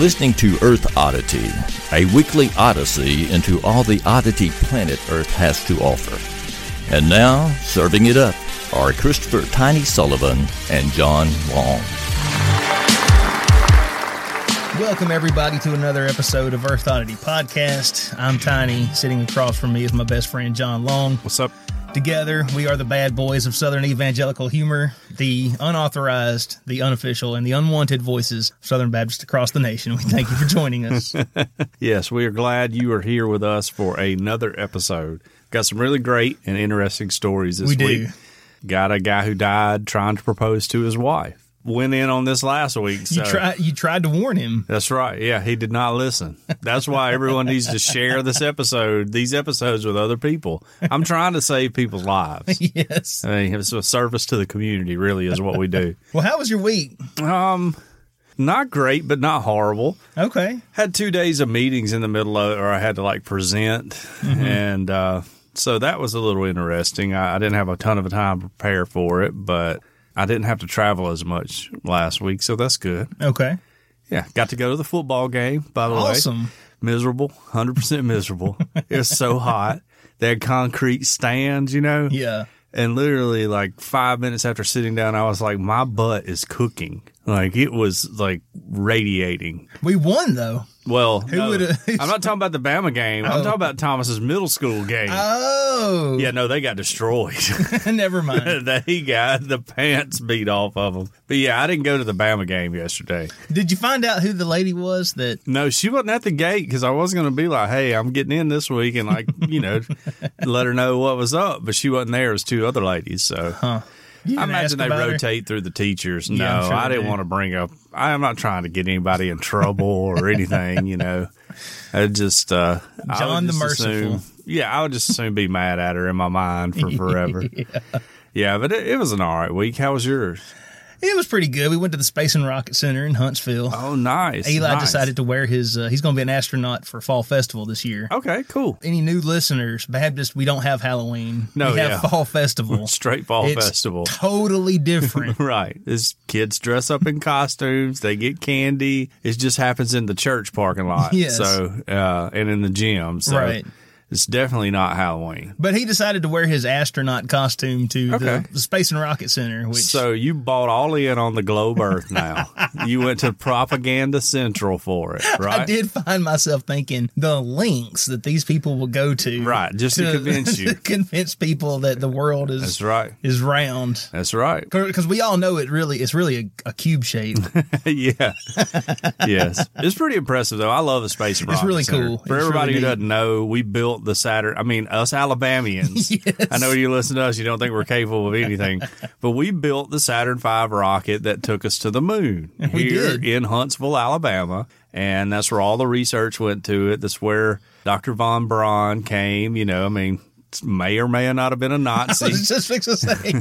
listening to Earth Oddity, a weekly odyssey into all the oddity planet Earth has to offer. And now, serving it up are Christopher Tiny Sullivan and John Long. Welcome, everybody, to another episode of Earth Oddity Podcast. I'm Tiny. Sitting across from me is my best friend, John Long. What's up? Together, we are the bad boys of Southern evangelical humor, the unauthorized, the unofficial, and the unwanted voices of Southern Baptists across the nation. We thank you for joining us. Yes, we are glad you are here with us for another episode. Got some really great and interesting stories this We do. week. Got a guy who died trying to propose to his wife. Went in on this last week. So You tried, you tried to warn him. That's right. Yeah, he did not listen. That's why everyone needs to share this episode, these episodes with other people. I'm trying to save people's lives. yes. I mean, it's a service to the community, really, is what we do. Well, how was your week? Um, not great, but not horrible. Okay. had two days of meetings in the middle of it, or I had to like present, and uh, so that was a little interesting. I, I didn't have a ton of time to prepare for it, but I didn't have to travel as much last week, so that's good. Okay. Yeah, got to go to the football game. By the way, Awesome. miserable, hundred percent miserable. it was so hot. They had concrete stands, you know. Yeah. And literally, like five minutes after sitting down, I was like, my butt is cooking. Like it was like radiating. We won, though. Well, Who no, would've- I'm not talking about the Bama game. I'm oh. talking about Thomas's middle school game. Oh. yeah, no, they got destroyed. Never mind. they got the pants beat off of them. But yeah, I didn't go to the Bama game yesterday. Did you find out who the lady was that No, she wasn't at the gate because I was going to be like, "Hey, I'm getting in this week," and like, you know, let her know what was up. But she wasn't there. It was two other ladies. So you I imagine they about her? rotate through the teachers. No, Yeah, I'm sure I didn't do. want to bring up. I am not trying to get anybody in trouble or anything. You know, I just uh, I would John the just Merciful. assume- yeah, I would just assume be mad at her in my mind for forever. yeah. but it, it was an all right week. How was yours? It was pretty good. We went to the Space and Rocket Center in Huntsville. Oh, nice. Eli nice. decided to wear his. Uh, he's going to be an astronaut for Fall Festival this year. Okay, cool. Any new listeners? Baptist, we don't have Halloween. No, we have yeah. Fall Festival. Straight fall It's festival. Totally different. Right. This kids dress up in costumes. They get candy. It just happens in the church parking lot. Yes. So, uh, and in the gym. So Right. It's definitely not Halloween. but he decided to wear his astronaut costume to Okay. the, Space and Rocket Center, which So you bought all in on the globe Earth now. you went to Propaganda Central for it, right? I did find myself thinking the links that these people will go to, Right, just to convince you. to convince people that the world is That's right. is round. That's right. Because we all know it really, it's really a, a cube shape. yeah. yes. It's pretty impressive though. I love the space and It's Rocket really Center. cool. For It's everybody really who neat. doesn't know, we built the Saturn. I mean, us Alabamians. Yes. I know you listen to us, you don't think we're capable of anything, but we built the Saturn V rocket that took us to the moon We here did. in Huntsville, Alabama. And that's where all the research went to it. That's where Dr. Von Braun came. You know, I mean, may or may not have been a Nazi. was just fixing to say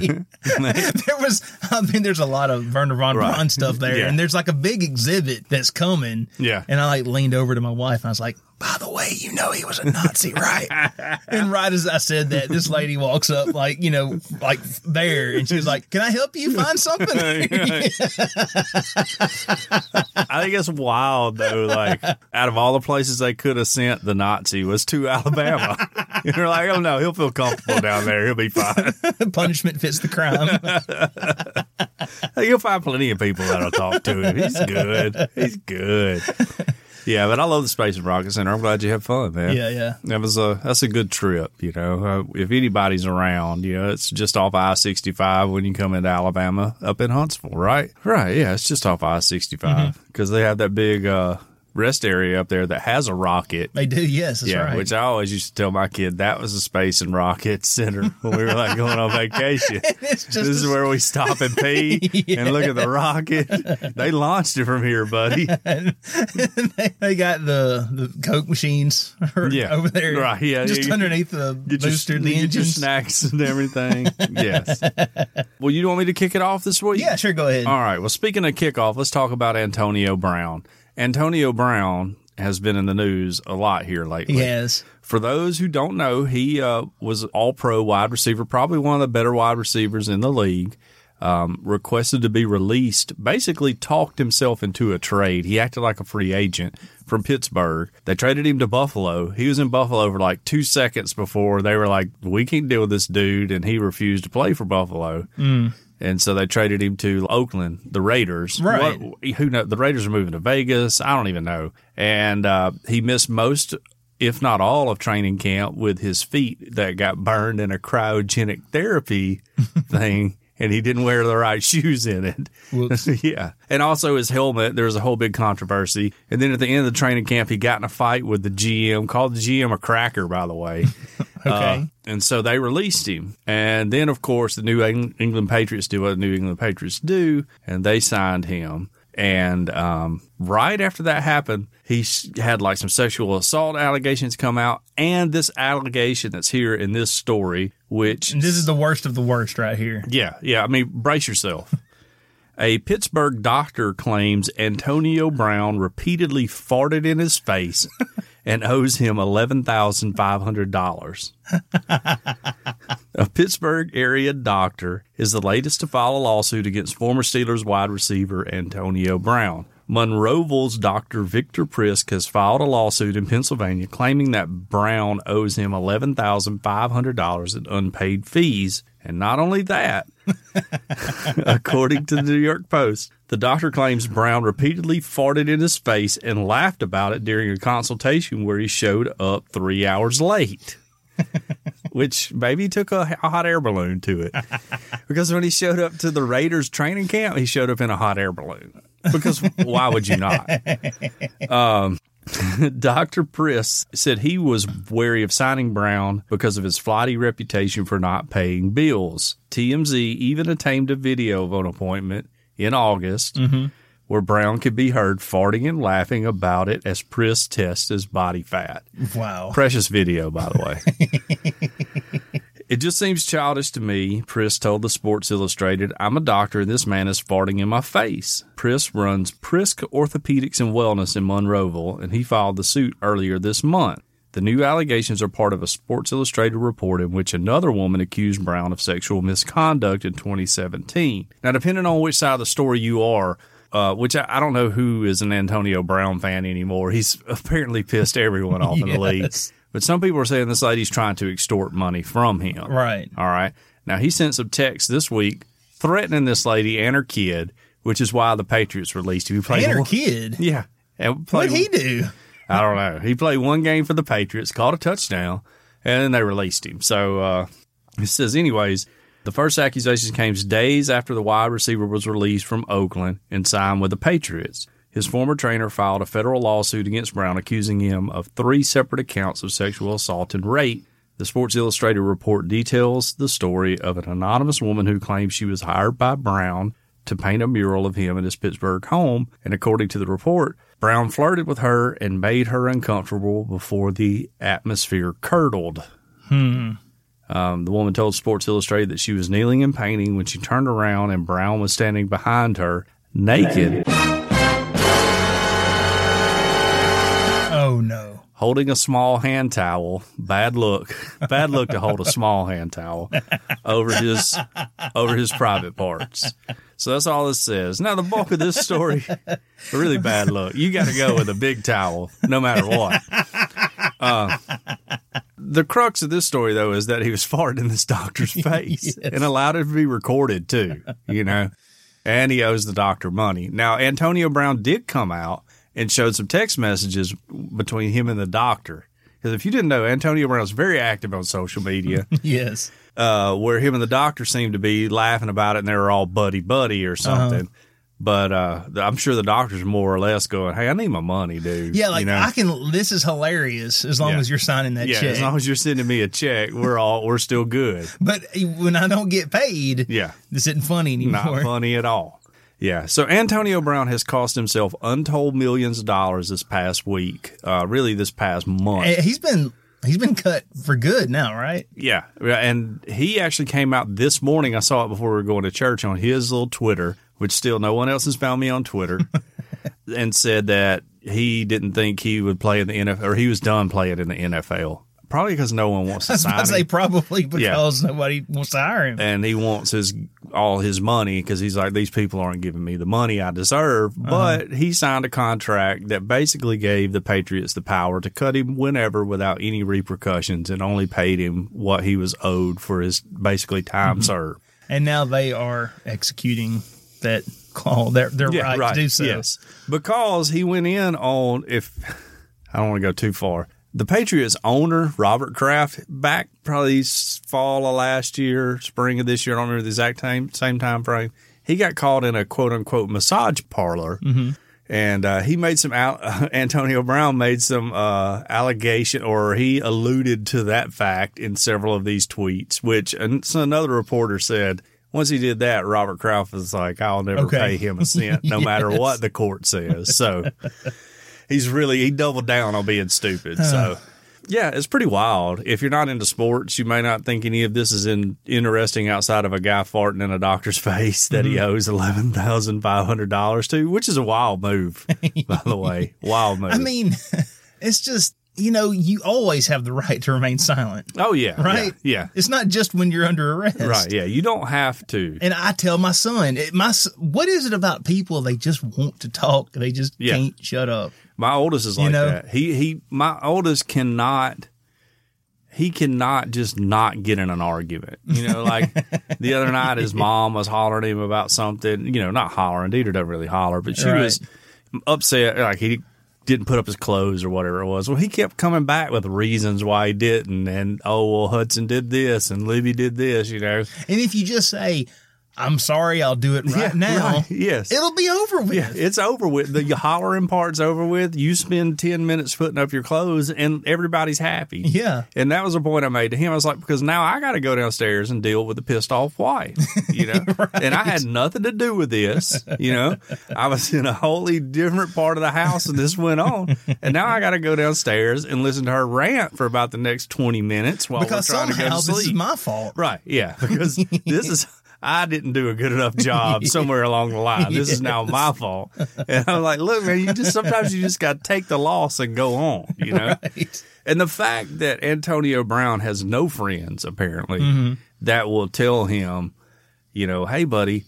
there was. I mean, there's a lot of Werner von Right. Braun stuff there, Yeah. and there's like a big exhibit that's coming. Yeah. and I like leaned over to my wife and I was like, "By the way, you know he was a Nazi, right?" and right as I said that, this lady walks up, like you know, like there, and she's like, "Can I help you find something?" I think it's wild though. Like out of all the places they could have sent the Nazi was to Alabama. You're like, oh no, he'll feel comfortable down there. He'll be fine. Punishment fits the crime. You'll find plenty of people that'll talk to him. He's good. He's good. Yeah, but I love the Space and Rocket Center. I'm glad you had fun, man. yeah, yeah. That was a that's a good trip. You know, uh, if anybody's around, you know, it's just off I sixty five when you come into Alabama up in Huntsville, right? Right. Yeah, it's just off I sixty five because they have that big uh, rest area up there that has a rocket. They do, yes, that's yeah, right. which I always used to tell my kid that was the Space and Rocket Center when we were like going on vacation. this is a- where we stop and pee and look at the rocket. They launched it from here, buddy. they, they got the the Coke machines Yeah. over there, Right, yeah, just yeah. underneath the Get your, booster, the get your engines. snacks and everything. yes. Well, you want me to kick it off this week? Yeah, sure, go ahead. All right. Well, speaking of kickoff, let's talk about Antonio Brown. Antonio Brown has been in the news a lot here lately. He has. For those who don't know, he uh, was all pro wide receiver, probably one of the better wide receivers in the league. Um, requested to be released, basically talked himself into a trade. He acted like a free agent from Pittsburgh. They traded him to Buffalo. He was in Buffalo for like two seconds before they were like, we can't deal with this dude. And he refused to play for Buffalo. And so they traded him to Oakland, the Raiders. Right. What- who know? The Raiders are moving to Vegas. I don't even know. And uh, he missed most, if not all, of training camp with his feet that got burned in a cryogenic therapy thing. And he didn't wear the right shoes in it. Yeah. And also his helmet, there was a whole big controversy. And then at the end of the training camp, he got in a fight with the GM, called the GM a cracker, by the way. Okay. Uh, and so they released him. And then, of course, the New England Patriots do what the New England Patriots do, and they signed him. And um, right after that happened, he had like some sexual assault allegations come out, and this allegation that's here in this story, which and this is the worst of the worst right here. yeah, yeah. I mean, brace yourself. A Pittsburgh doctor claims Antonio Brown repeatedly farted in his face and owes him $11,500. a Pittsburgh area doctor is the latest to file a lawsuit against former Steelers wide receiver Antonio Brown. Monroeville's Dr. Victor Prisk has filed a lawsuit in Pennsylvania claiming that Brown owes him $11,500 in unpaid fees. And not only that, according to the New York Post, the doctor claims Brown repeatedly farted in his face and laughed about it during a consultation where he showed up three hours late. Which maybe took a, hot air balloon to it. Because when he showed up to the Raiders training camp, he showed up in a hot air balloon. Because why would you not? Um, Dr. Priss said he was wary of signing Brown because of his flighty reputation for not paying bills. TMZ even obtained a video of an appointment in August mm-hmm. where Brown could be heard farting and laughing about it as Priss tests his body fat. Wow. Precious video, by the way. it just seems childish to me, Priss told the Sports Illustrated. I'm a doctor and this man is farting in my face. Priss runs Prisk Orthopedics and Wellness in Monroeville, and he filed the suit earlier this month. The new allegations are part of a Sports Illustrated report in which another woman accused Brown of sexual misconduct in 2017. Now, depending on which side of the story you are, uh, which I, I don't know who is an Antonio Brown fan anymore. He's apparently pissed everyone off in the league. But some people are saying this lady's trying to extort money from him. Right. All right. Now he sent some texts this week threatening this lady and her kid, which is why the Patriots released him. He played And her one- kid. Yeah. And What'd he do? I don't know. He played one game for the Patriots, caught a touchdown, and then they released him. So uh, it says, anyways, the first accusation came days after the wide receiver was released from Oakland and signed with the Patriots. His former trainer filed a federal lawsuit against Brown, accusing him of three separate accounts of sexual assault and rape. The Sports Illustrated report details the story of an anonymous woman who claims she was hired by Brown to paint a mural of him in his Pittsburgh home. And according to the report, Brown flirted with her and made her uncomfortable before the atmosphere curdled. Um, the woman told Sports Illustrated that she was kneeling and painting when she turned around and Brown was standing behind her, naked, holding a small hand towel. Bad look. Bad look to hold a small hand towel over his over his private parts. So that's all this says. Now the bulk of this story, a really bad look. You got to go with a big towel, no matter what. Uh, the crux of this story, though, is that he was farting in this doctor's face and allowed it to be recorded too. You know, and he owes the doctor money. Now Antonio Brown did come out and showed some text messages between him and the doctor. Because if you didn't know, Antonio Brown's very active on social media Yes. uh, where him and the doctor seemed to be laughing about it and they were all buddy buddy or something. But uh, I'm sure the doctor's more or less going, "Hey, I need my money, dude." Yeah, like you know? I can. This is hilarious as long Yeah. as you're signing that yeah, check. as long as you're sending me a check, we're all we're still good. but when I don't get paid, Yeah, this isn't funny anymore. not funny at all. Yeah, so Antonio Brown has cost himself untold millions of dollars this past week. Uh, really, this past month. He's been he's been cut for good now, right? Yeah, and he actually came out this morning. I saw it before we were going to church on his little Twitter, which still no one else has found me on Twitter, and said that he didn't think he would play in the NFL, or he was done playing in the NFL. Probably because no one wants to sign to say him, probably because nobody wants to hire him. and he wants his all his money because he's like these people aren't giving me the money I deserve. Uh-huh. But he signed a contract that basically gave the Patriots the power to cut him whenever without any repercussions, and only paid him what he was owed for his basically time mm-hmm. served. And now they are executing that call. Their their right, to do so. Yes, because he went in on if I don't want to go too far. The Patriots owner Robert Kraft back probably fall of last year, spring of this year. I don't remember the exact time same time frame. He got caught in a quote unquote massage parlor. And uh, he made some al- Antonio Brown made some uh, allegation, or he alluded to that fact in several of these tweets. Which another reporter said once he did that, Robert Kraft was like, "I'll never Okay. pay him a cent, no matter what the court says." So he's really he doubled down on being stupid. So yeah, it's pretty wild. If you're not into sports, you may not think any of this is in, interesting outside of a guy farting in a doctor's face that he mm-hmm. owes eleven thousand five hundred dollars to, which is a wild move, by the way. Wild move. I mean, it's just you know you always have the right to remain silent, oh yeah, right? Yeah, It's not just when you're under arrest, right. Yeah, you don't have to. And I tell my son, it, my what is it about people? They just want to talk. They just Yeah. can't shut up. My oldest is like know? that. He he my oldest cannot he cannot just not get in an argument. You know, like the other night his mom was hollering at him about something, you know, not hollering, Deidre doesn't really holler, but she Right. was upset like he didn't put up his clothes or whatever it was. Well, he kept coming back with reasons why he didn't and oh well Hudson did this and Libby did this, you know. And if you just say, "I'm sorry, I'll do it right Yeah, now," right. Yes. it'll be over with. Yeah, it's over with. The hollering part's over with. You spend 10 minutes putting up your clothes and everybody's happy. Yeah. And that was a point I made to him. I was like, because now I got to go downstairs and deal with the pissed off wife, you know? And I had nothing to do with this, you know? I was in a wholly different part of the house and this went on. And now I got to go downstairs and listen to her rant for about the next 20 minutes while Because we're trying to go somehow to this is my fault. Right. Yeah. Because this is, I didn't do a good enough job somewhere along the line. This is now my fault. And I'm like, look, man, you just, sometimes you just got to take the loss and go on, you know? Right. And the fact that Antonio Brown has no friends, apparently, Mm-hmm. that will tell him, you know, hey, buddy,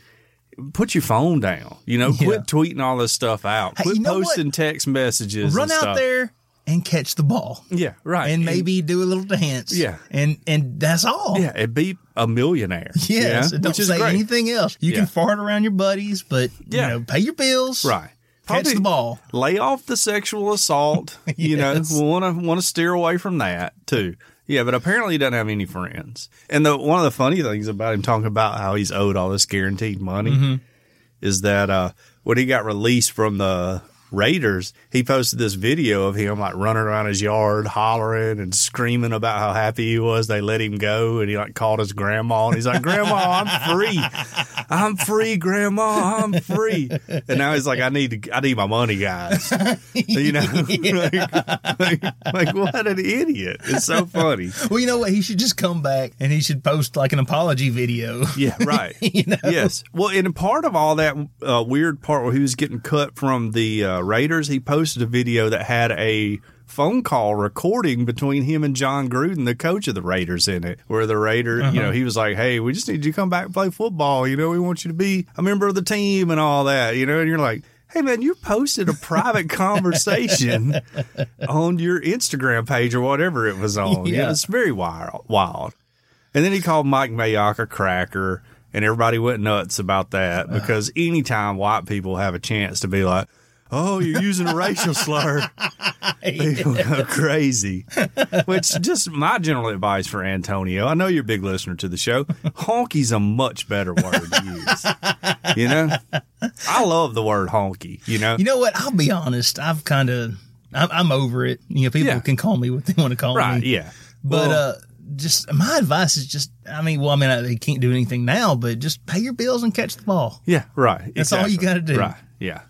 put your phone down. You know, quit Yeah. tweeting all this stuff out. Hey, Quit you know what? posting text messages. Run and out stuff. there and catch the ball, Yeah, right. and maybe do a little dance. Yeah. and and that's all. yeah, and be a millionaire. Yes, yeah? and don't which say great. anything else. You Yeah. can fart around your buddies, but Yeah. you know, pay your bills. Right. Catch the ball. Lay off the sexual assault. You know, we want to want to steer away from that too. Yeah, but apparently he doesn't have any friends. And the one of the funny things about him talking about how he's owed all this guaranteed money Mm-hmm. is that uh, when he got released from the Raiders, he posted this video of him like running around his yard, hollering and screaming about how happy he was they let him go, and he like called his grandma and he's like, "Grandma, I'm free, I'm free, Grandma, I'm free." And now he's like, "I need to, I need my money, guys." You know, like, like, like, what an idiot! It's so funny. Well, you know what? He should just come back and he should post like an apology video. Yeah, right. You know? Yes. Well, and part of all that uh, weird part where he was getting cut from the uh, Raiders, he posted a video that had a phone call recording between him and Jon Gruden, the coach of the Raiders, in it. Where the Raider, you uh-huh. know, he was like, "Hey, we just need you to come back and play football. You know, we want you to be a member of the team and all that. You know." And you're like. Hey man, you posted a private conversation on your Instagram page or whatever it was on. Yeah, Yeah. it's very wild. Wild. And then he called Mike Mayock a cracker, and everybody went nuts about that uh. because anytime white people have a chance to be like, oh, you're using a racial slur. People go crazy. Which just my general advice for Antonio. I know you're a big listener to the show. Honky's a much better word to use. You know, I love the word honky. You know, You know what? I'll be honest. I've kind of, I'm, I'm over it. You know, people Yeah. can call me what they want to call right? me. Yeah, But Well, uh, just my advice is just, I mean, well, I mean, I, they can't do anything now, but just pay your bills and catch the ball. Yeah, right. That's all you gotta do. Right. Yeah.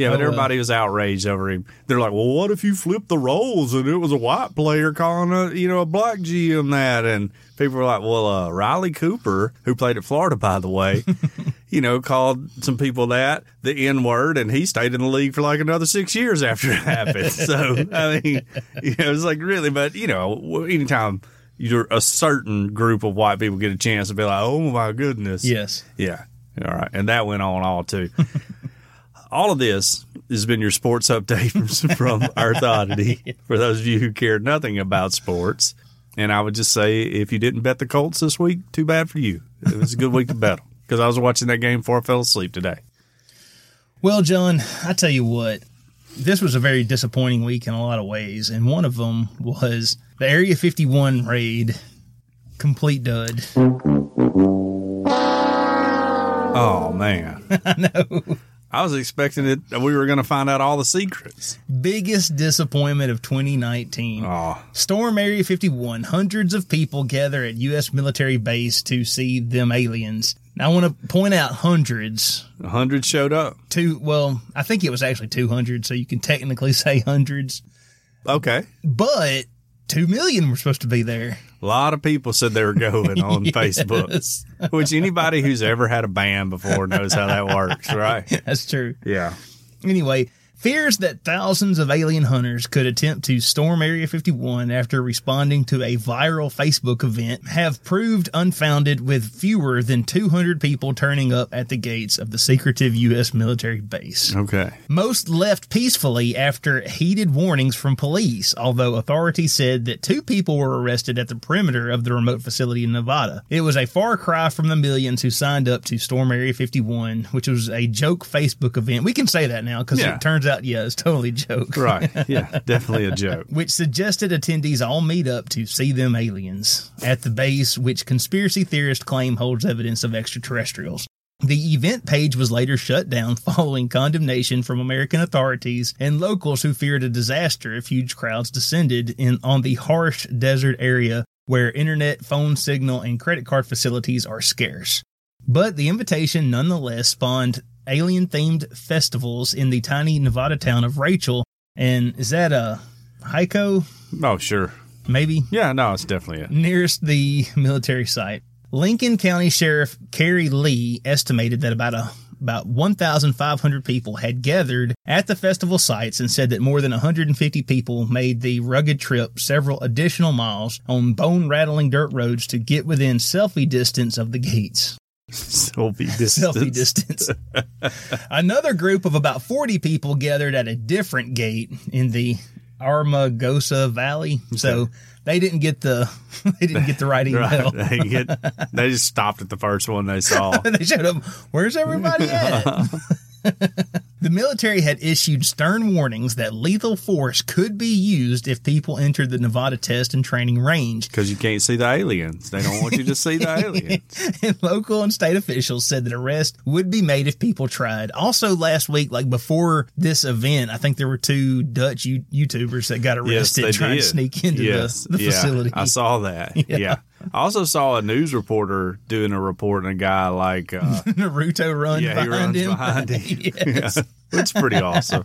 Yeah, but uh, everybody was outraged over him. They're like, "Well, what if you flip the roles and it was a white player calling a you know a black GM that?" And people were like, "Well, uh, Riley Cooper, who played at Florida, by the way, you know, called some people that the N word, and he stayed in the league for like another six years after it happened." so I mean, you know, it's like really, but you know, anytime you're a certain group of white people get a chance to be like, "Oh my goodness," Yes. Yeah. All right. And that went on all too. all of this has been your sports update from, from Earth Oddity for those of you who cared nothing about sports. And I would just say, if you didn't bet the Colts this week, too bad for you. It was a good week to bet them because I was watching that game before I fell asleep today. Well, John, I tell you what, this was a very disappointing week in a lot of ways, and one of them was the Area 51 raid. Complete dud. Oh, man. I know. I was expecting it. That we were going to find out all the secrets. Biggest disappointment of 2019. Oh, Storm Area 51. Hundreds of people gather at U.S. military base to see them aliens. Now, I want to point out hundreds. a hundred showed up. Two, well, I think it was actually 200, so you can technically say hundreds. Okay. But 2 million were supposed to be there. A lot of people said they were going on Facebook. Which anybody who's ever had a band before knows how that works, right? That's true. Yeah. Anyway, fears that thousands of alien hunters could attempt to storm Area 51 after responding to a viral Facebook event have proved unfounded with fewer than 200 people turning up at the gates of the secretive U.S. military base. Okay. Most left peacefully after heated warnings from police, although authorities said that two people were arrested at the perimeter of the remote facility in Nevada. It was a far cry from the millions who signed up to Storm Area 51, which was a joke Facebook event. We can say that now because Yeah. it turns out, yeah, it's totally a joke. Right. Yeah. Definitely a joke. Which suggested attendees all meet up to see them aliens at the base, which conspiracy theorists claim holds evidence of extraterrestrials. The event page was later shut down following condemnation from American authorities and locals who feared a disaster if huge crowds descended in on the harsh desert area where internet, phone signal, and credit card facilities are scarce. But the invitation nonetheless spawned alien themed festivals in the tiny Nevada town of Rachel. And is that a Hiko? Oh, sure. Maybe? Yeah. No, it's definitely it. nearest the military site. Lincoln County Sheriff Kerry Lee estimated that about a about 1,500 people had gathered at the festival sites and said that more than 150 people made the rugged trip several additional miles on bone rattling dirt roads to get within selfie distance of the gates. Selfie distance. Selfie distance. Another group of about 40 people gathered at a different gate in the Amargosa Valley. So they didn't get the they didn't get the right email. Right. They, get, they just stopped at the first one they saw. they showed up. Where's everybody at? the military had issued stern warnings that lethal force could be used if people entered the Nevada test and training range. Because you can't see the aliens. They don't want you to see the aliens. And local and state officials said that arrest would be made if people tried. Also, last week, like before this event, I think there were two Dutch YouTubers that got arrested they trying did. to sneak into yes. the, the yeah, facility. I saw that. Yeah. I also saw a news reporter doing a report and a guy like, uh, Naruto run yeah, he behind runs him. behind him. Yes. Yeah. It's pretty awesome.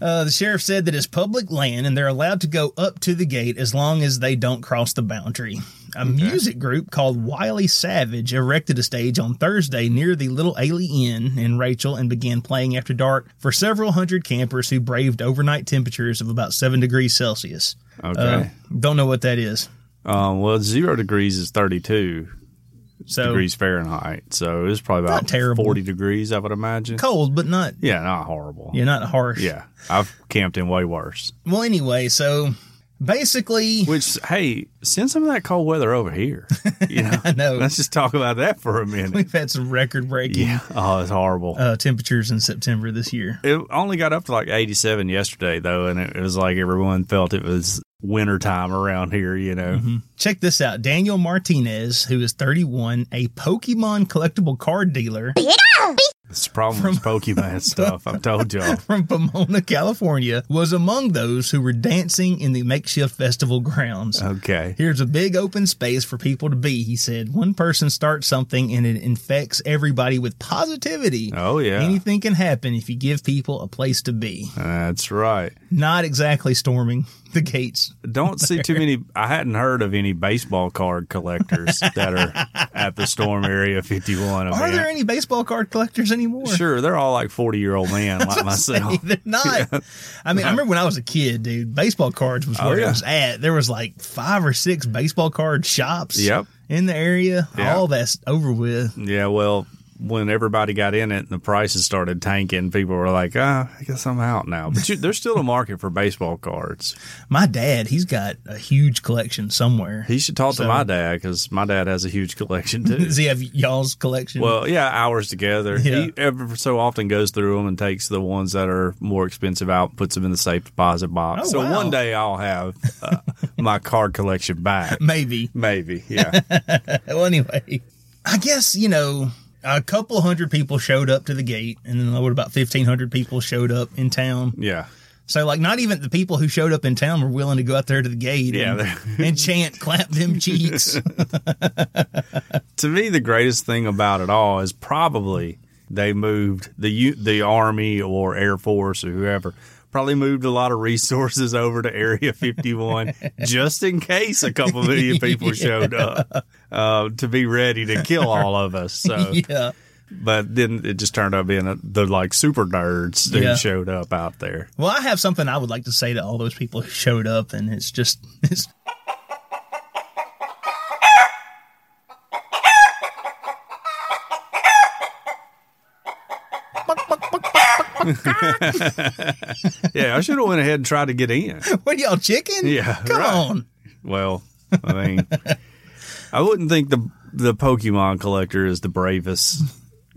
Uh, the sheriff said that it's public land and they're allowed to go up to the gate as long as they don't cross the boundary. A music group called Wiley Savage erected a stage on Thursday near the Little A'Le'Inn in Rachel and began playing after dark for several hundred campers who braved overnight temperatures of about 7 degrees Celsius. Okay. Uh, don't know what that is. Um, well, zero degrees is 32 So degrees Fahrenheit. So it's probably about terrible. 40 degrees, I would imagine. cold, but not, Yeah, not horrible. yeah, not harsh. Yeah. I've camped in way worse. Well, anyway, so Basically, Which, hey, send some of that cold weather over here. You know, I know. Let's just talk about that for a minute. we've had some record breaking Yeah. Oh, it's horrible. uh, temperatures in September this year. It only got up to like 87 yesterday, though, and it, it was like everyone felt it was wintertime around here, you know. Mm-hmm. Check this out. Daniel Martinez, who is 31, a Pokemon collectible card dealer It's the problem with Pokemon stuff. I've told y'all. from Pomona, California, was among those who were dancing in the makeshift festival grounds. Okay. Here's a big open space for people to be, he said. One person starts something and it infects everybody with positivity. Oh, yeah. Anything can happen if you give people a place to be. That's right. Not exactly storming the gates. Don't see too many. I hadn't heard of any baseball card collectors that are at the Storm Area 51 event. Are there any baseball card collectors anymore? Sure, they're all like 40 year old men like myself. They're not. I mean, I remember when I was a kid, dude, baseball cards was Oh, where yeah. it was at. There was like five or six baseball card shops Yep. in the area. Yeah. All that's over with. Yeah, well, when everybody got in it and the prices started tanking, people were like, ah, I guess I'm out now. But you, there's still a market for baseball cards. My dad, he's got a huge collection somewhere. He should talk So- to my dad because my dad has a huge collection too. Does he have y'all's collection? Well, yeah, hours together. Yeah. He ever so often goes through them and takes the ones that are more expensive out, puts them in the safe deposit box. Oh, so wow. one day I'll have uh, my card collection back. maybe. Maybe, yeah. Well, anyway, I guess, you know, a couple hundred people showed up to the gate, and then what about 1,500 people showed up in town? yeah. So, like, not even the people who showed up in town were willing to go out there to the gate Yeah, and, and chant, clap them cheeks. To me, the greatest thing about it all is probably they moved the the Army or Air Force or whoever probably moved a lot of resources over to Area 51 just in case a couple million people showed up uh, to be ready to kill all of us. So, yeah. but then it just turned out being a, the like super nerds who Yeah. showed up out there. Well, I have something I would like to say to all those people who showed up, and it's just, it's, Yeah, I should have went ahead and tried to get in. what y'all chicken? Yeah, Come right. on. Well, I mean, I wouldn't think the the Pokemon collector is the bravest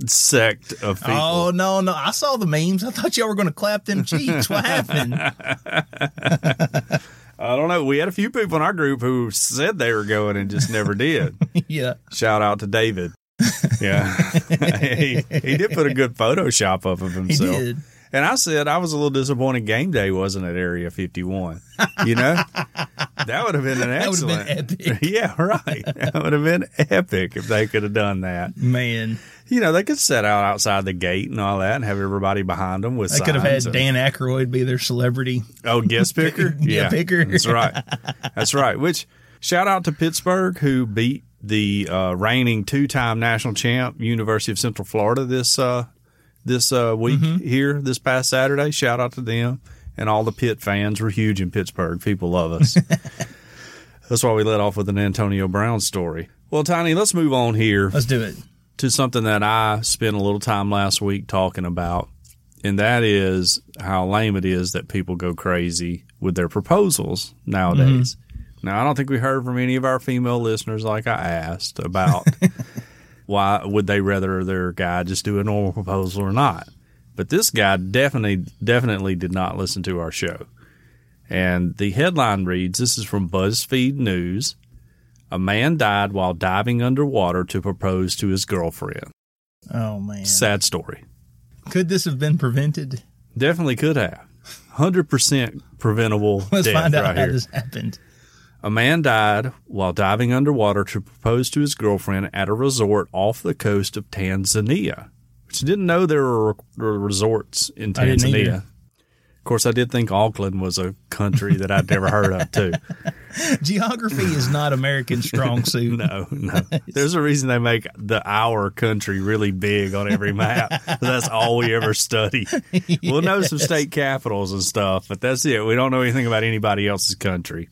sect of oh, people. Oh, no, no. I saw the memes. I thought y'all were going to clap them cheeks. What happened? I don't know. We had a few people in our group who said they were going and just never did. yeah. Shout out to David. Yeah, he, he did put a good Photoshop up of He himself. did. And I said I was a little disappointed game day wasn't at Area 51. You know, that would have been an That would have excellent. been epic. yeah, right. That would have been epic if they could have done that. Man. You know, they could set out outside the gate and all that and have everybody behind them with They could have had and- Dan Aykroyd be their celebrity. Oh, guest picker? Yeah, picker. That's right. That's right. Which, shout out to Pittsburgh, who beat the uh, reigning two time national champ, University of Central Florida, this uh, this uh, week Mm-hmm. here, this past Saturday. Shout out to them. And all the Pitt fans were huge in Pittsburgh. People love us. That's why we let off with an Antonio Brown story. Well, Tiny, let's move on here Let's do it. to something that I spent a little time last week talking about, and that is how lame it is that people go crazy with their proposals nowadays. Now, I don't think we heard from any of our female listeners like I asked about why would they rather their guy just do a normal proposal or not. But this guy definitely definitely did not listen to our show. And the headline reads, this is from BuzzFeed News. A man died while diving underwater to propose to his girlfriend. Oh, man. Sad story. Could this have been prevented? Definitely could have. 100% preventable Let's find out right how here. this happened. A man died while diving underwater to propose to his girlfriend at a resort off the coast of Tanzania. Which didn't know there were resorts in Tanzania. Of course, I did think Auckland was a country that I'd never heard of, too. Geography is not American strong suit. No, no. There's a reason they make the our country really big on every map. That's all we ever study. We'll know some state capitals and stuff, but that's it. We don't know anything about anybody else's country.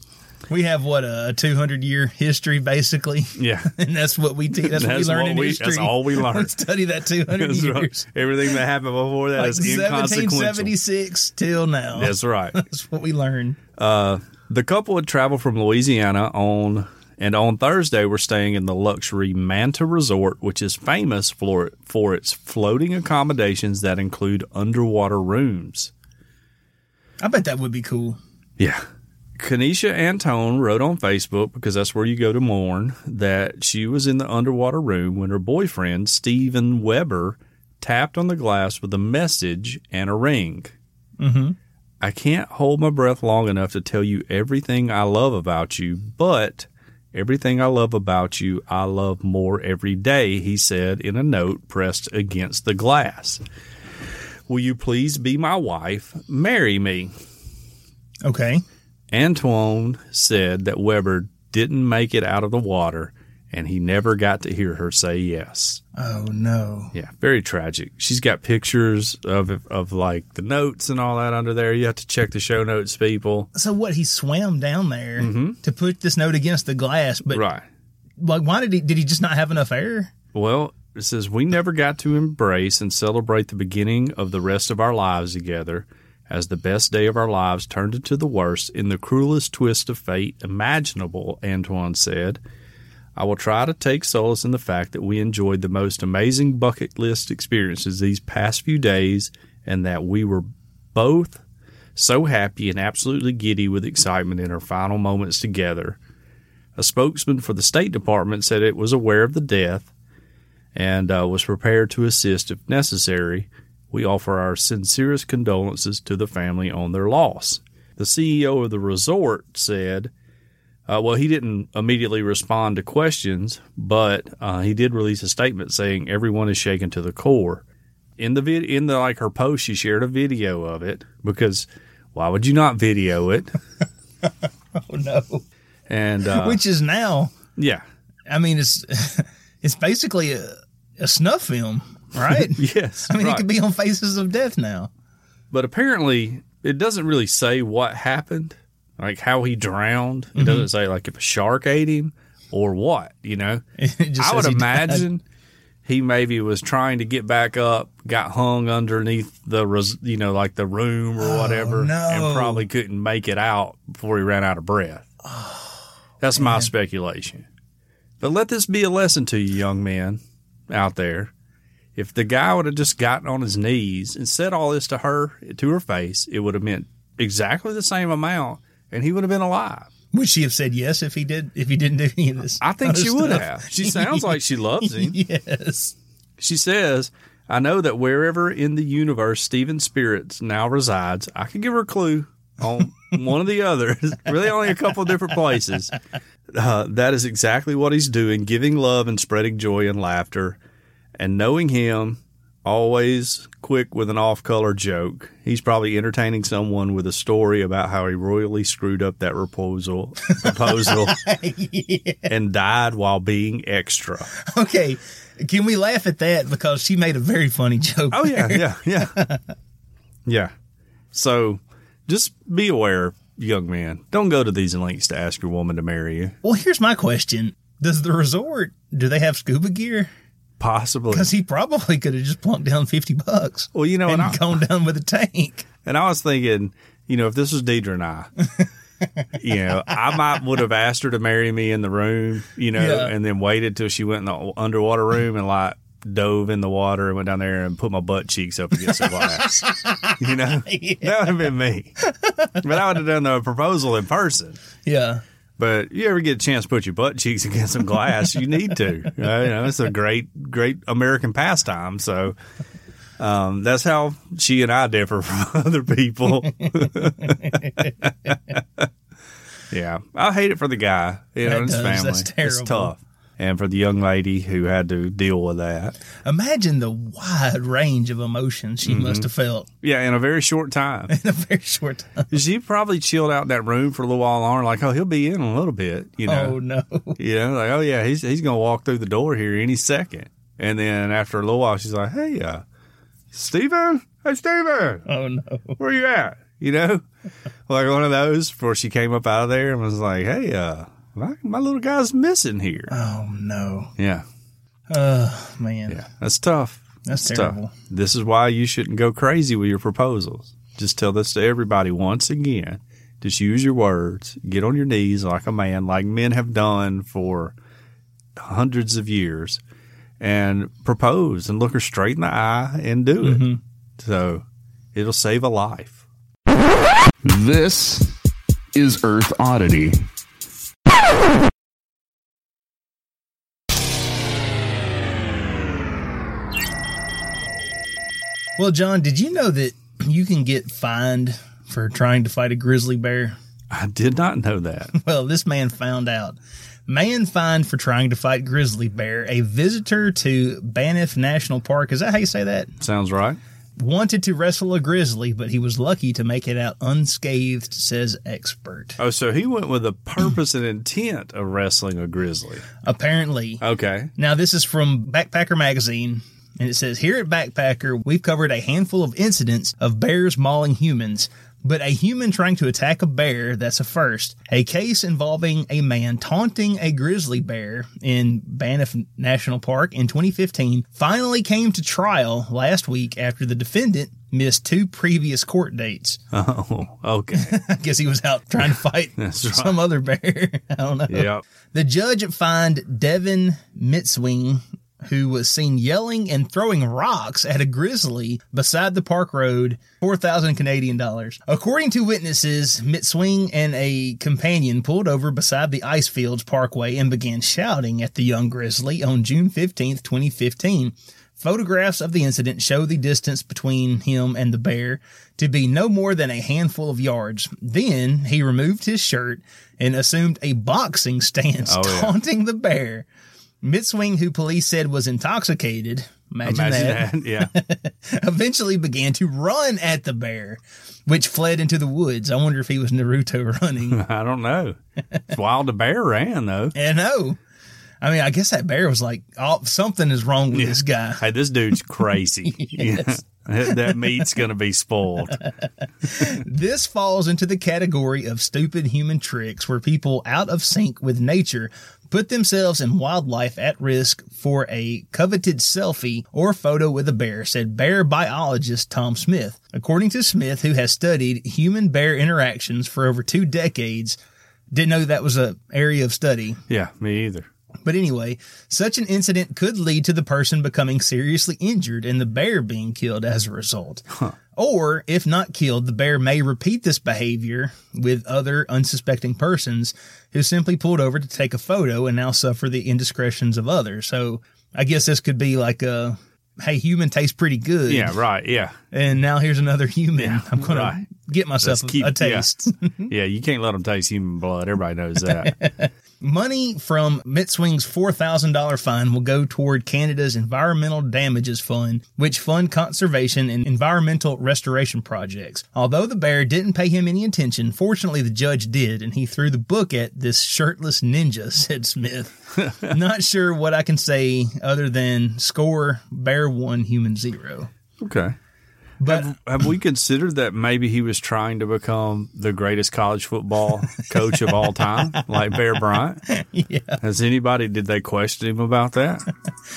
We have what a 200 year history basically, Yeah. and that's what we teach. That's, what we learn in we- history. that's all we learn. Study that 200 That's right. years, Everything that happened before that like is inconsequential. 1776 till now. That's right. That's what we learn. The The couple had traveled from Louisiana on and on Thursday we're staying in the luxury Manta Resort, which is famous for for its floating accommodations that include underwater rooms. I bet that would be cool. Yeah. Kenesha Antoine wrote on Facebook, because that's where you go to mourn, that she was in the underwater room when her boyfriend, Steven Weber, tapped on the glass with a message and a ring. Mm-hmm. I can't hold my breath long enough to tell you everything I love about you, but everything I love about you, I love more every day, he said in a note pressed against the glass. Will you please be my wife? Marry me. Okay. Antoine said that Weber didn't make it out of the water and he never got to hear her say yes. Oh no. Yeah, very tragic. She's got pictures of of like the notes and all that under there. You have to check the show notes, people. So what? He swam down there mm-hmm. to put this note against the glass, but Right. like, why did he? Did he just not have enough air? Well, it says we never got to embrace and celebrate the beginning of the rest of our lives together, as the best day of our lives turned into the worst in the cruelest twist of fate imaginable. Antoine said. I will try to take solace in the fact that we enjoyed the most amazing bucket list experiences these past few days, and that we were both so happy and absolutely giddy with excitement in our final moments together. A spokesman for the State Department said it was aware of the death and uh, was prepared to assist if necessary. We offer our sincerest condolences to the family on their loss. The CEO of the resort said, uh, well, he didn't immediately respond to questions, but uh, he did release a statement saying everyone is shaken to the core. In the vid- in the like her post, she shared a video of it because why would you not video it? Oh no. And uh, Which is now. yeah, I mean, it's it's basically a, a snuff film, right? yes, I mean, right. it could be on Faces of Death now. but apparently it doesn't really say what happened, like how he drowned. It mm-hmm. doesn't say like if a shark ate him or what. You know, just I would he died. imagine he maybe was trying to get back up, got hung underneath the res- you know like the room or oh, whatever, Oh, no. and probably couldn't make it out before he ran out of breath. Oh, That's my speculation. But let this be a lesson to you, young men out there. If the guy would have just gotten on his knees and said all this to her, to her face, it would have meant exactly the same amount, and he would have been alive. Would she have said yes if he did? If he didn't do any of this? I think she would stuff? have. She sounds like she loves him. yes. She says, I know that wherever in the universe Steven Spirits now resides, I can give her a clue on one of the others, really only a couple of different places. Uh, that is exactly what he's doing, giving love and spreading joy and laughter. And knowing him, always quick with an off color joke, he's probably entertaining someone with a story about how he royally screwed up that proposal, proposal and died while being extra. Okay. Can we laugh at that because she made a very funny joke? Oh yeah, yeah, yeah, yeah. So just be aware, young man. Don't go to these lengths to ask your woman to marry you. Well, here's my question: Does the resort do they have scuba gear? Possibly. Because he probably could have just plunked down fifty bucks Well, you know, and and I, gone down with a tank. and I was thinking, you know, if this was Deidre and I, you know, I might would have asked her to marry me in the room, you know, Yeah. and then waited till she went in the underwater room and like dove in the water and went down there and put my butt cheeks up against the glass. you know, that would have been me. But I would have done the proposal in person. Yeah. But you ever get a chance to put your butt cheeks against some glass, you need to. You know, it's a great, great American pastime. So um, that's how she and I differ from other people. yeah, I hate it for the guy, you know, and his family. That's It's tough. And for the young lady who had to deal with that. Imagine the wide range of emotions she Mm-hmm. must have felt Yeah, in a very short time. in a very short time. she probably chilled out in that room for a little while longer, like, oh, he'll be in a little bit, you know. Oh no. You know, like, oh yeah, he's he's gonna walk through the door here any second. And then after a little while, she's like, hey, uh, Steven? Hey, Steven, Oh no. where are you at? You know, like one of those before she came up out of there and was like, hey, uh, my, my little guy's missing here. Oh no. Yeah, Oh man. yeah, that's tough. That's It's tough. terrible. This is why you shouldn't go crazy with your proposals. Just tell this to everybody once again. Just use your words. Get on your knees like a man, like men have done for hundreds of years, and propose and look her straight in the eye and do it. Mm-hmm. So it'll save a life. This is Earth Oddity. Well, John, did you know that you can get fined for trying to fight a grizzly bear? I did not know that. Well, this man found out. Man fined for trying to fight grizzly bear. A visitor to Banff National Park, is that how you say that? Sounds right. Wanted to wrestle a grizzly, but he was lucky to make it out unscathed, says expert. Oh, so he went with the purpose and intent of wrestling a grizzly. Apparently. Okay. Now, this is from Backpacker Magazine, and it says Here at Backpacker, we've covered a handful of incidents of bears mauling humans, but a human trying to attack a bear, that's a first. A case involving a man taunting a grizzly bear in Banff National Park in 2015 finally came to trial last week after the defendant missed two previous court dates. Oh, okay. I guess he was out trying to fight right. some other bear. I don't know. yeah. The judge fined Devin Mitzwing, who was seen yelling and throwing rocks at a grizzly beside the park road, 4,000 Canadian dollars. According to witnesses, Mitzwing and a companion pulled over beside the Icefields Parkway and began shouting at the young grizzly on June 15th, 2015. Photographs of the incident show the distance between him and the bear to be no more than a handful of yards. Then he removed his shirt and assumed a boxing stance, Oh, yeah. taunting the bear. Mitzwing, who police said was intoxicated, imagine, Imagine that, that. Yeah. eventually began to run at the bear, which fled into the woods. I wonder if he was Naruto running. I don't know. It's wild the bear ran though. and no, I mean, I guess that bear was like, oh, something is wrong with this guy. Hey, this dude's crazy. Yes. that meat's gonna be spoiled. This falls into the category of stupid human tricks where people out of sync with nature put themselves and wildlife at risk for a coveted selfie or photo with a bear, said bear biologist Tom Smith. According to Smith, who has studied human bear interactions for over two decades, didn't know that was a area of study. Yeah, me either. But anyway, such an incident could lead to the person becoming seriously injured and the bear being killed as a result. Or, if not killed, the bear may repeat this behavior with other unsuspecting persons who simply pulled over to take a photo and now suffer the indiscretions of others. So, I guess this could be like a, hey, human tastes pretty good. Yeah, right. Yeah. And now here's another human. I'm going right. to get myself keep- a taste. Yeah, you can't let them taste human blood. Everybody knows that. Money from Mitzwing's $4,000 fine will go toward Canada's Environmental Damages Fund, which fund conservation and environmental restoration projects. Although the bear didn't pay him any attention, fortunately the judge did, and he threw the book at this shirtless ninja, said Smith. Not sure what I can say other than score bear one, human zero. okay. But Have, have we considered that maybe he was trying to become the greatest college football coach of all time, like Bear Bryant? yeah, Has anybody did they question him about that?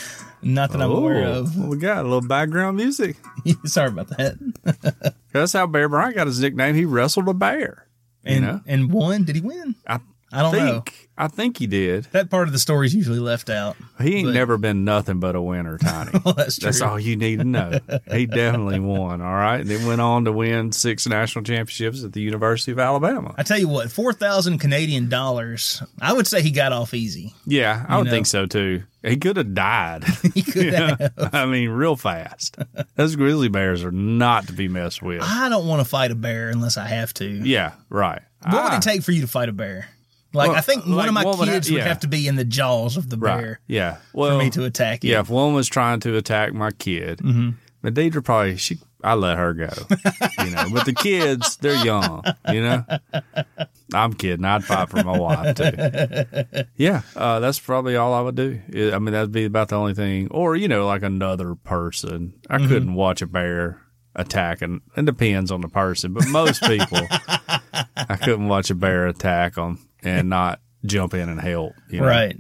not that I'm aware Oh, of. well, we got a little background music. Sorry about that. That's how Bear Bryant got his nickname. He wrestled a bear. And, you know, and won? Did he win? I I don't know. I think he did. That part of the story is usually left out. He ain't But- never been nothing but a winner, Tiny. Well, that's true. That's all you need to know. He definitely won. All right. And then went on to win six national championships at the University of Alabama. I tell you what, four thousand Canadian dollars. I would say he got off easy. Yeah, I would know. think so too. He could have died. He could have. I mean, real fast. Those grizzly bears are not to be messed with. I don't want to fight a bear unless I have to. Yeah, right. What would Ah, it take for you to fight a bear? Like Well, I think one of my kids would yeah. have to be in the jaws of the Right. bear Yeah. for Well, me to attack it. yeah. If one was trying to attack my kid, Mm-hmm. but Deidre probably she, I let her go. you know, but the kids, they're young. You know, I'm kidding. I'd fight for my wife too. Yeah, uh, that's probably all I would do. I mean, that'd be about the only thing. Or you know, like another person. I Mm-hmm. couldn't watch a bear attack, and it depends on the person. But most people, I couldn't watch a bear attack them and not jump in and help. You know? Right.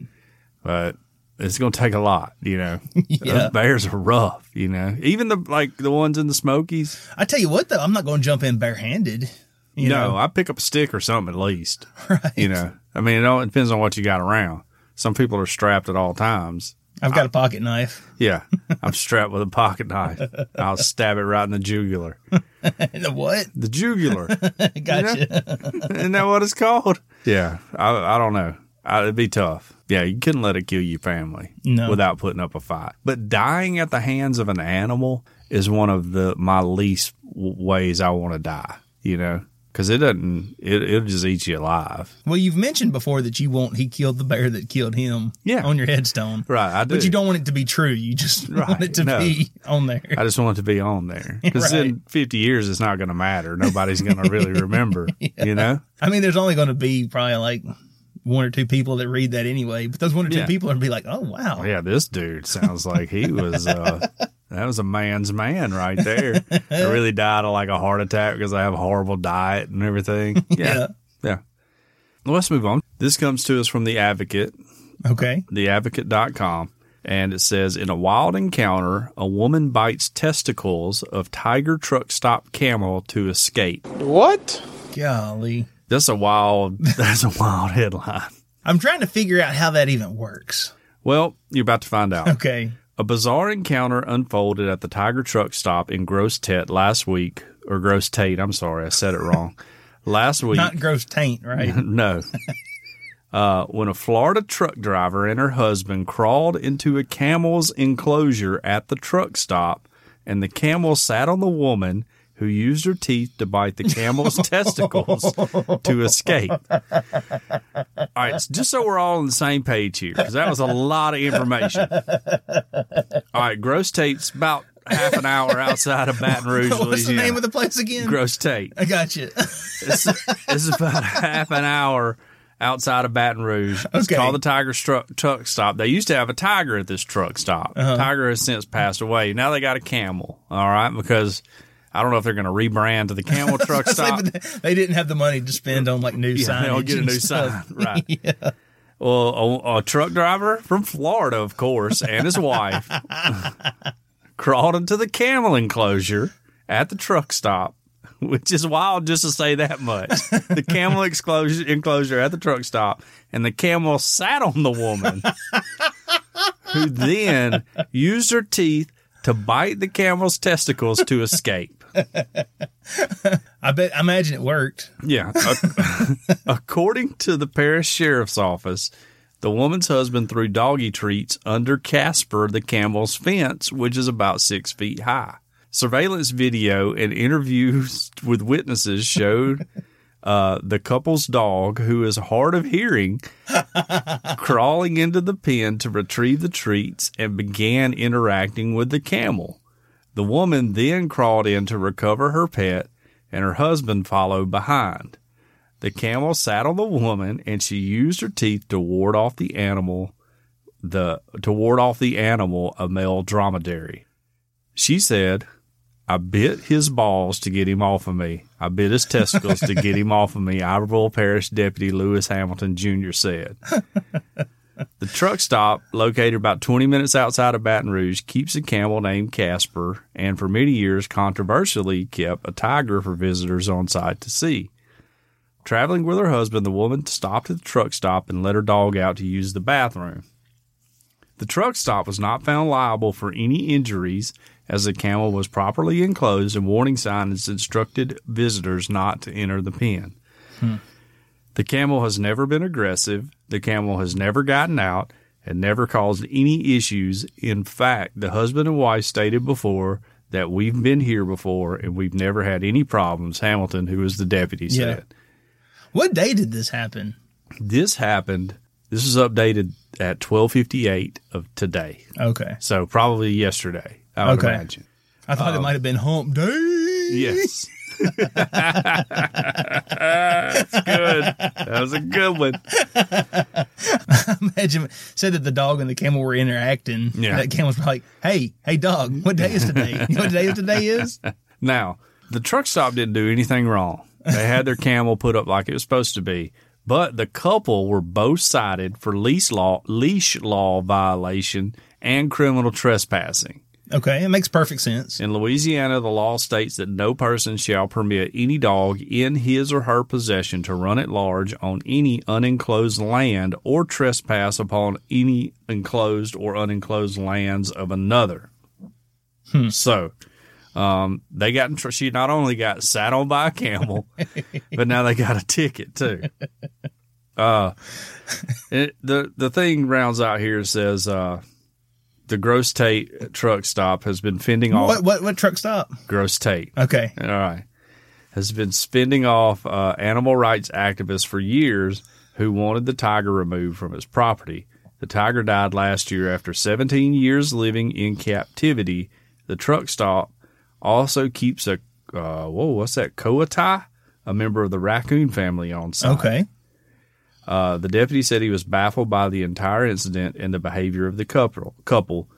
but it's going to take a lot, you know. Yeah. Those bears are rough, you know. Even the like the ones in the Smokies. I tell you what though, I'm not going to jump in barehanded. You no, know? I pick up a stick or something at least. Right. You know, I mean, it, all, it depends on what you got around. Some people are strapped at all times. I've got a pocket knife. Yeah, I'm strapped with a pocket knife. I'll stab it right in the jugular. the what? The jugular. Gotcha. Isn't that what it's called? Yeah, I, I don't know. I, it'd be tough. Yeah, you couldn't let it kill your family No. without putting up a fight. But dying at the hands of an animal is one of the my least ways I want to die. You know, because it doesn't. It, it'll just eat you alive. Well, you've mentioned before that you want he killed the bear that killed him Yeah. on your headstone. Right, I do. But you don't want it to be true. You just want it to no. be on there. I just want it to be on there because Right. in 50 years it's not going to matter. Nobody's going to really remember. You know. I mean, there's only going to be probably like one or two people that read that anyway. But those one or two Yeah. people are going to be like, oh, wow. Yeah, this dude sounds like he was uh that was a man's man right there. I really died of like a heart attack because I have a horrible diet and everything. Yeah. Yeah. Yeah. Well, let's move on. This comes to us from the Advocate, Okay. theadvocate.com, and it says in a wild encounter, a woman bites testicles of tiger truck stop camel to escape. What? Golly. That's a wild that's a wild headline. I'm trying to figure out how that even works. Well, you're about to find out. Okay. A bizarre encounter unfolded at the Tiger Truck Stop in Gross Tate last week, or Gross Tate. I'm sorry, I said it wrong. last week, Not gross taint, right? no. Uh, when a Florida truck driver and her husband crawled into a camel's enclosure at the truck stop, and the camel sat on the woman who used her teeth to bite the camel's testicles to escape. All right, just so we're all on the same page here, because that was a lot of information. All right, Gross Tate's about half an hour outside of Baton Rouge, What's the name of the place again? Gross Tate. I got you. this, is about half an hour outside of Baton Rouge. It's Okay. called the Tiger Stru- Truck Stop. They used to have a tiger at this truck stop. Uh-huh. Tiger has since passed away. Now they got a camel. All right, because I don't know if they're going to rebrand to the Camel Truck Stop. they didn't have the money to spend on like new Yeah, signage. they'll get a new stuff. sign, right? Well, a, a truck driver from Florida, of course, and his wife crawled into the camel enclosure at the truck stop, which is wild just to say that much. The camel enclosure, enclosure at the truck stop, and the camel sat on the woman, who then used her teeth to bite the camel's testicles to escape. I bet. I imagine it worked. Yeah. According to the parish sheriff's office, the woman's husband threw doggy treats under Casper the camel's fence, which is about six feet high. Surveillance video and interviews with witnesses showed uh, the couple's dog, who is hard of hearing, crawling into the pen to retrieve the treats and began interacting with the camel. The woman then crawled in to recover her pet, and her husband followed behind. The camel sat on the woman, and she used her teeth to ward off the animal, the to ward off the animal, a male dromedary. She said, "I bit his balls to get him off of me. I bit his testicles to get him off of me." Iberville Parish Deputy Lewis Hamilton Jr. said. The truck stop, located about 20 minutes outside of Baton Rouge, keeps a camel named Casper and for many years controversially kept a tiger for visitors on site to see. Traveling with her husband, the woman stopped at the truck stop and let her dog out to use the bathroom. The truck stop was not found liable for any injuries as the camel was properly enclosed and warning signs instructed visitors not to enter the pen. Hmm. The camel has never been aggressive. The camel has never gotten out and never caused any issues. In fact, the husband and wife stated before that we've been here before and we've never had any problems, Hamilton, who was the deputy, Yeah. said. What day did this happen? This happened, this is updated at 1258 of today. Okay. So probably yesterday, I would Okay. imagine. I thought it um, might have been hump day. Yes. That's good. That was a good one. Imagine said that the dog and the camel were interacting. Yeah. That camel was like, "Hey, hey, dog, what day is today? You know what day is today is?" Now, the truck stop didn't do anything wrong. They had their camel put up like it was supposed to be, but the couple were both cited for leash law, leash law violation and criminal trespassing. Okay, it makes perfect sense. In Louisiana, the law states that no person shall permit any dog in his or her possession to run at large on any unenclosed land or trespass upon any enclosed or unenclosed lands of another. So, um, they got in tr- she not only got sat on by a camel, but now they got a ticket too. Uh, it, the the thing rounds out here says uh, the Gross Tate truck stop has been fending off What what what truck stop? Gross Tate. Okay. All right. Has been spending off uh, animal rights activists for years who wanted the tiger removed from his property. The tiger died last year after 17 years living in captivity. The truck stop also keeps a, uh, whoa, what's that? Coati, a member of the raccoon family on site. Okay. Uh, the deputy said he was baffled by the entire incident and the behavior of the couple. couple.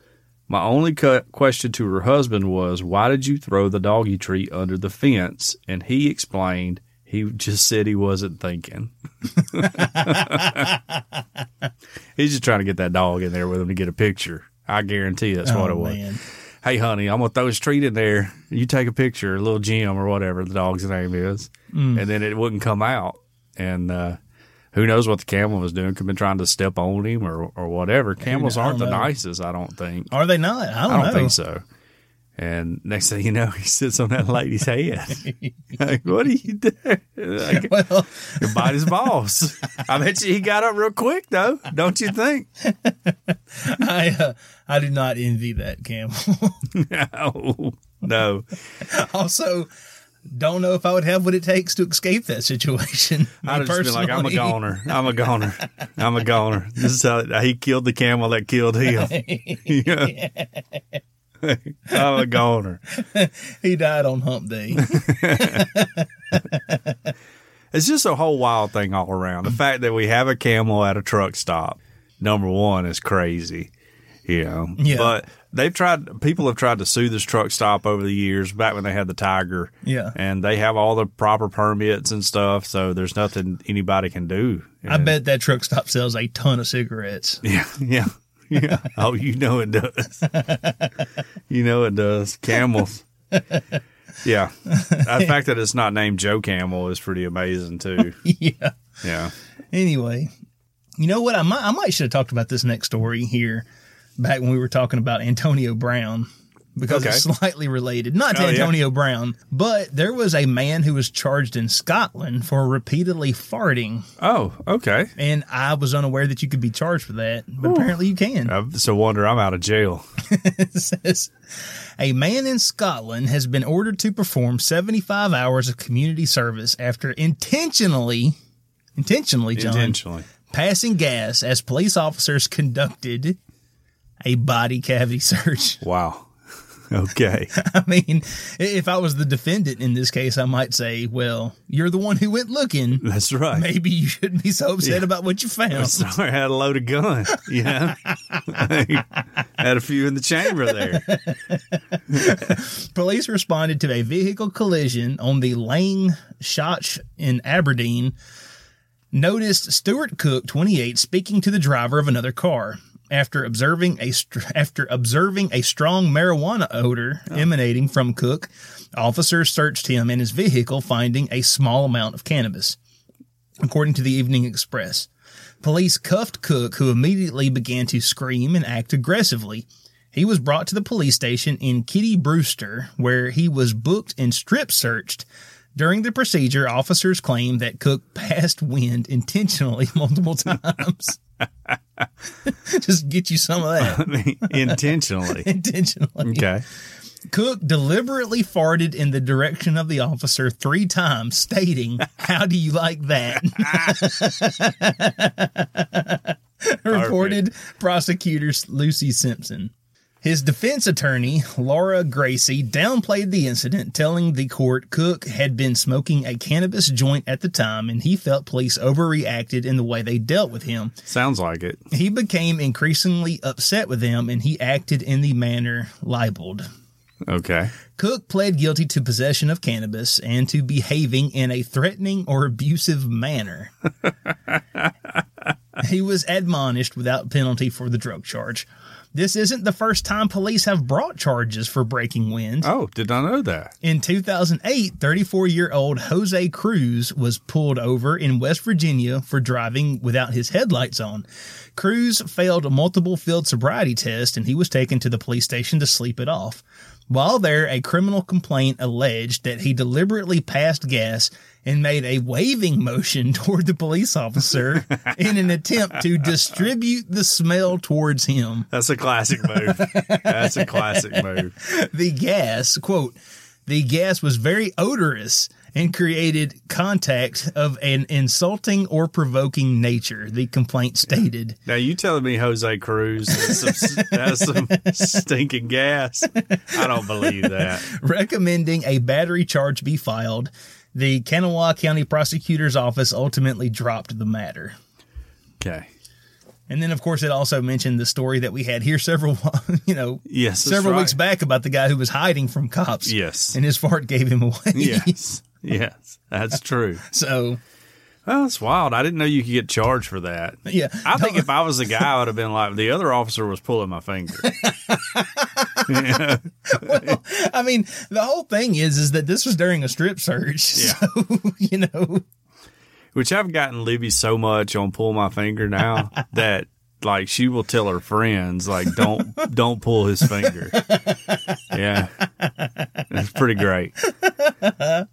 My only cu- question to her husband was, Why did you throw the doggy treat under the fence? And he explained he just said he wasn't thinking. He's just trying to get that dog in there with him to get a picture. I guarantee that's what Oh, it was. man. Hey, honey, I'm going to throw his treat in there. You take a picture, little Jim or whatever the dog's name is. Mm. And then it wouldn't come out. And, uh, who knows what the camel was doing? Could have been trying to step on him or, or whatever. Camels aren't the know. nicest, I don't think. Are they not? I don't, I don't think so. And next thing you know, he sits on that lady's head. like, what are you doing? Like, Well, you bite his balls. I bet you he got up real quick, though. Don't you think? I uh, I do not envy that camel. No. No. also, don't know if I would have what it takes to escape that situation. I'd just been like, I'm a goner. I'm a goner. I'm a goner. This is how he killed the camel that killed him. Yeah. I'm a goner. He died on hump day. It's just a whole wild thing all around. The fact that we have a camel at a truck stop, number one, is crazy. You know, Yeah. but they've tried. People have tried to sue this truck stop over the years. Back when they had the Tiger, Yeah. and they have all the proper permits and stuff. So there's nothing anybody can do. I bet that truck stop sells a ton of cigarettes. Yeah, yeah, yeah. oh, you know it does. you know it does. Camels. Yeah. The fact that it's not named Joe Camel is pretty amazing too. yeah. Yeah. Anyway, you know what? I might I might should have talked about this next story here back when we were talking about Antonio Brown because it's slightly related. Not to Oh, yeah. Antonio Brown, but there was a man who was charged in Scotland for repeatedly farting, Oh, okay. and I was unaware that you could be charged for that, but apparently you can. Uh, It's a wonder I'm out of jail. It says a man in Scotland has been ordered to perform 75 hours of community service after intentionally, intentionally, John, Intentionally. passing gas as police officers conducted a body cavity search. Wow. Okay. I mean, if I was the defendant in this case, I might say, well, you're the one who went looking. That's right. Maybe you shouldn't be so upset Yeah. about what you found. Sorry, I had a loaded gun. You know, had a few in the chamber there. Police responded to a vehicle collision on the Lang Shotch in Aberdeen. Noticed Stuart Cook, 28, speaking to the driver of another car. After observing a after observing a strong marijuana odor oh. emanating from Cook, officers searched him and his vehicle, finding a small amount of cannabis. According to the Evening Express, police cuffed Cook, who immediately began to scream and act aggressively. He was brought to the police station in Kittybrewster, where he was booked and strip searched. During the procedure, officers claimed that Cook passed wind intentionally multiple times. Just get you some of that. Intentionally. intentionally. Okay. Cook deliberately farted in the direction of the officer three times, stating, How do you like that? Reported prosecutor Lucy Simpson. His defense attorney, Laura Gracie, downplayed the incident, telling the court Cook had been smoking a cannabis joint at the time and he felt police overreacted in the way they dealt with him. Sounds like it. He became increasingly upset with them and he acted in the manner libeled. Okay. Cook pled guilty to possession of cannabis and to behaving in a threatening or abusive manner. he was admonished without penalty for the drug charge. This isn't the first time police have brought charges for breaking wind. Oh, did I know that. In 2008, 34 year old Jose Cruz was pulled over in West Virginia for driving without his headlights on. Cruz failed a multiple field sobriety test and he was taken to the police station to sleep it off. While there, a criminal complaint alleged that he deliberately passed gas and made a waving motion toward the police officer in an attempt to distribute the smell towards him. That's a classic move. That's a classic move. The gas, quote, the gas was very odorous and created contact of an insulting or provoking nature, the complaint stated. Now you telling me Jose Cruz has some, has some stinking gas? I don't believe that. Recommending a battery charge be filed, the Kanawha County Prosecutor's Office ultimately dropped the matter. Okay. And then, of course, it also mentioned the story that we had here several, you know, Yes, several weeks back about the guy who was hiding from cops. Yes. And his fart gave him away. Yes. Yes. That's true. so, That's wild. I didn't know you could get charged for that. yeah. I think if I was the guy, I would have been like, the other officer was pulling my finger. Well, I mean, the whole thing is, is that this was during a strip search. Yeah. So, you know, Which I've gotten Libby so much on pull my finger now that like she will tell her friends like don't don't pull his finger. Yeah. That's pretty great. All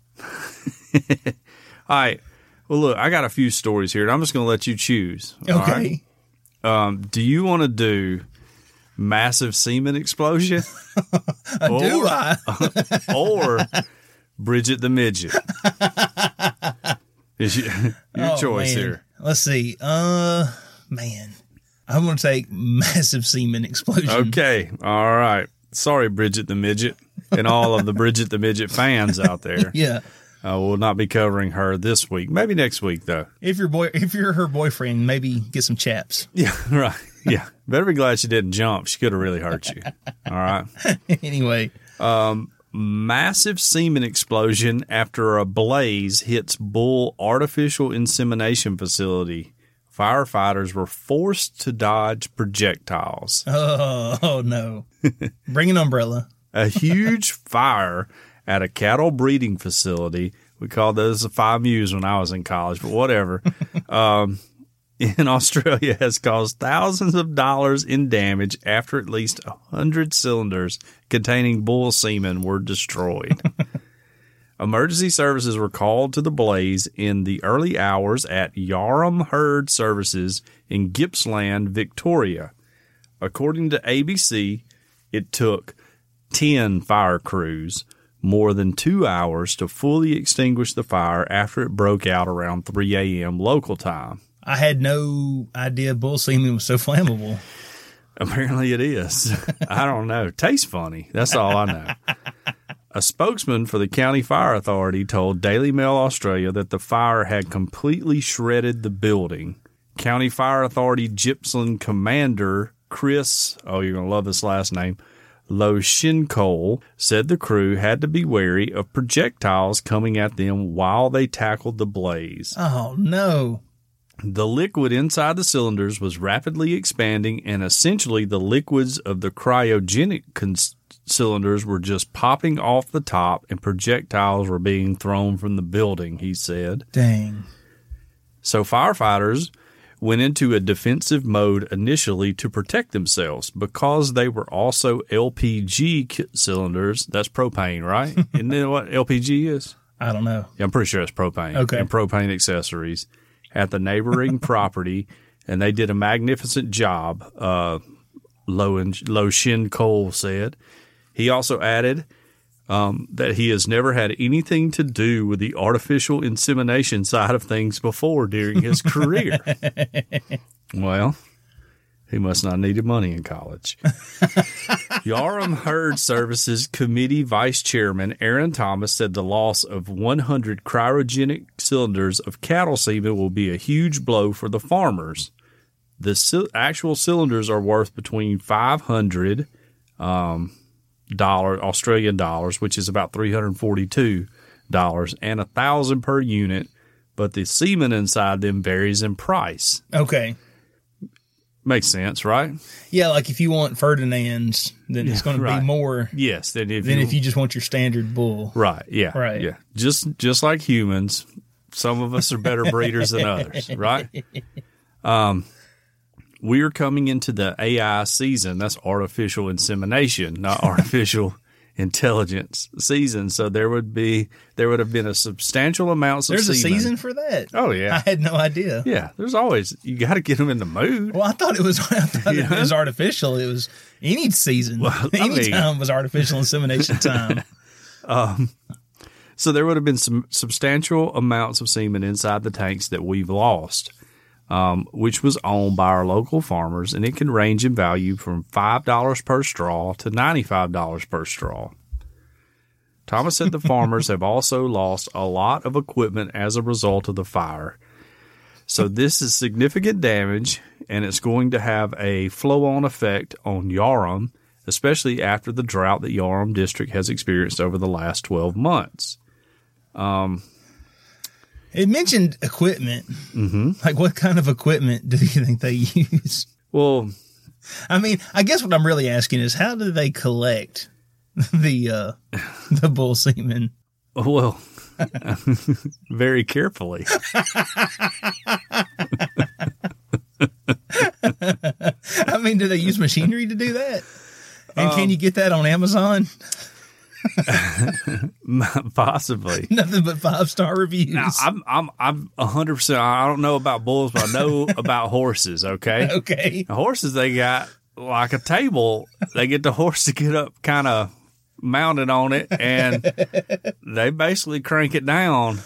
right. Well look, I got a few stories here and I'm just gonna let you choose. all right? okay. Um, do you want to do massive semen explosion? Do or, I? or Bridget the midget? Is your, your Oh, choice man. here. Let's see. Uh, man, I'm going to take massive semen explosion. Okay. All right. Sorry, Bridget the midget, and all of the Bridget the midget fans out there. Yeah. Uh, we'll not be covering her this week. Maybe next week though. If your boy, if you're her boyfriend, maybe get some chaps. Yeah. Right. Yeah. Better be glad she didn't jump. She could have really hurt you. All right. anyway, um, massive semen explosion after a blaze hits Bull artificial insemination facility. Firefighters were forced to dodge projectiles. oh, oh no, bring an umbrella. A huge fire at a cattle breeding facility. We called those the five Muse when I was in college, but whatever. um, in Australia has caused thousands of dollars in damage after at least a hundred cylinders containing bull semen were destroyed. Emergency services were called to the blaze in the early hours at Yarram Herd Services in Gippsland, Victoria. According to ABC, it took 10 fire crews more than two hours to fully extinguish the fire after it broke out around 3 a.m. local time. I had no idea bull semen was so flammable. Apparently it is. I don't know. Tastes funny. That's all I know. A spokesman for the County Fire Authority told Daily Mail Australia that the fire had completely shredded the building. County Fire Authority Gippsland Commander Chris, oh, you're going to love this last name, Loshinkole, said the crew had to be wary of projectiles coming at them while they tackled the blaze. Oh no. The liquid inside the cylinders was rapidly expanding, and essentially the liquids of the cryogenic cons- cylinders were just popping off the top, and projectiles were being thrown from the building, he said. Dang. So firefighters went into a defensive mode initially to protect themselves because they were also LPG cylinders. That's propane, right? Isn't that what LPG is? I don't know. Yeah, I'm pretty sure it's propane. Okay. And propane accessories at the neighboring property, and they did a magnificent job. Uh, Lo Lo Shin Cole said. He also added um, that he has never had anything to do with the artificial insemination side of things before during his career. well, he must not needed money in college. Yarram Herd Services Committee Vice Chairman Aaron Thomas said the loss of 100 cryogenic cylinders of cattle semen will be a huge blow for the farmers. The actual cylinders are worth between 500 um, dollar Australian dollars, which is about 342 dollars, and a thousand per unit. But the semen inside them varies in price. Okay. Makes sense, right? Yeah, like if you want Ferdinand's, then it's going to right. be more Yes. Then if than you, if you just want your standard bull. right, yeah, Right. yeah. Just just like humans, some of us are better breeders than others, right? Um, we are coming into the AI season. That's artificial insemination, not artificial intelligence season. So there would be there would have been a substantial amounts of There's a season for that. Oh yeah, I had no idea. yeah. There's always you got to get them in the mood. Well, I thought it was. I thought Yeah. it was artificial. It was any season. Well, any mean- time was artificial insemination time. um, So there would have been some substantial amounts of semen inside the tanks that we've lost, um, which was owned by our local farmers, and it can range in value from five dollars per straw to ninety-five dollars per straw. Thomas said the farmers have also lost a lot of equipment as a result of the fire. So this is significant damage, and it's going to have a flow-on effect on Yarram, especially after the drought that Yarram District has experienced over the last 12 months. It mentioned equipment. Mm-hmm. Like, what kind of equipment do you think they use? Well, I mean, I guess what I'm really asking is how do they collect the uh the bull semen? well, very carefully. I mean, do they use machinery to do that? And can you get that on Amazon? Possibly. Nothing but five star reviews. Now, I'm I'm I'm a hundred percent. I don't know about bulls, but I know about horses. Okay, okay. Horses they got like a table. They get the horse to get up, kind of mounted on it, and they basically crank it down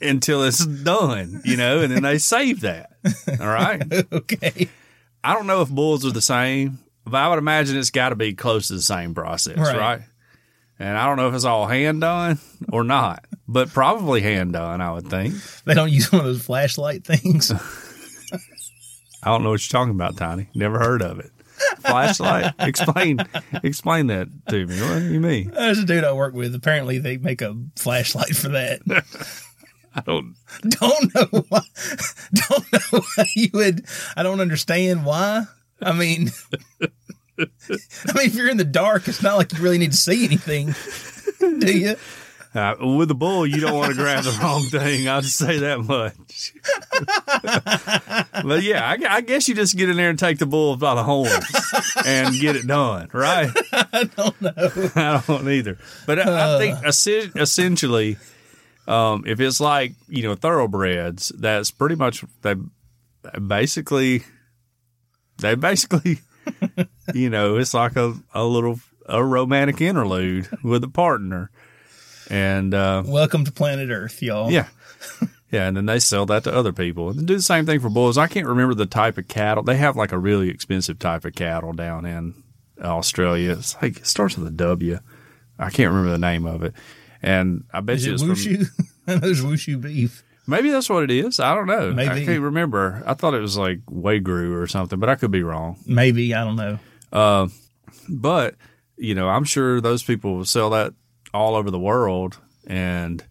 until it's done. You know, and then they save that. All right. Okay. I don't know if bulls are the same, but I would imagine it's got to be close to the same process, Right. right. And I don't know if it's all hand done or not, but probably hand done, I would think. They don't use one of those flashlight things. I don't know what you're talking about, Tiny. Never heard of it. Flashlight? explain explain that to me. What do you mean? There's a dude I work with. Apparently, they make a flashlight for that. I don't don't know why. Don't know why you would. I don't understand why. I mean, I mean, if you're in the dark, it's not like you really need to see anything, do you? uh, with a bull, you don't want to grab the wrong thing. I'll just say that much. but yeah, I, I guess you just get in there and take the bull by the horns and get it done, right? I don't know. I don't either. But I, I think essen- essentially, um, if it's like you know thoroughbreds, that's pretty much they basically they basically you know it's like a, a little a romantic interlude with a partner, and uh, Welcome to planet Earth, y'all. yeah. Yeah, and then they sell that to other people. And do the same thing for bulls. I can't remember the type of cattle. They have like a really expensive type of cattle down in Australia. It's like it starts with a W. I can't remember the name of it. And I bet Is you it it's from, wushu? I know there's wushu beef. Maybe that's what it is. I don't know. Maybe. I can't remember. I thought it was like Wagyu or something, but I could be wrong. Maybe I don't know. Uh, but you know, I'm sure those people sell that all over the world, and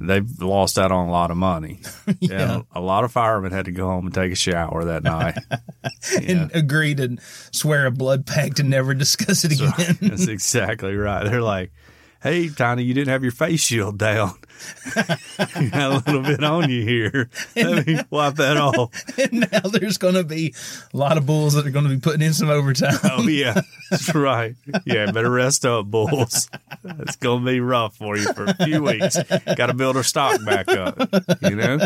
they've lost out on a lot of money. Yeah. And a lot of firemen had to go home and take a shower that night. And agree to swear a blood pact and never discuss it again. That's exactly right. They're like, "Hey, Tiny, you didn't have your face shield down. you got a little bit on you here. Let me wipe that off." and now there's going to be a lot of bulls that are going to be putting in some overtime. Oh yeah, that's right. Yeah, better rest up, bulls. It's gonna be rough for you for a few weeks. Got to build our stock back up. You know,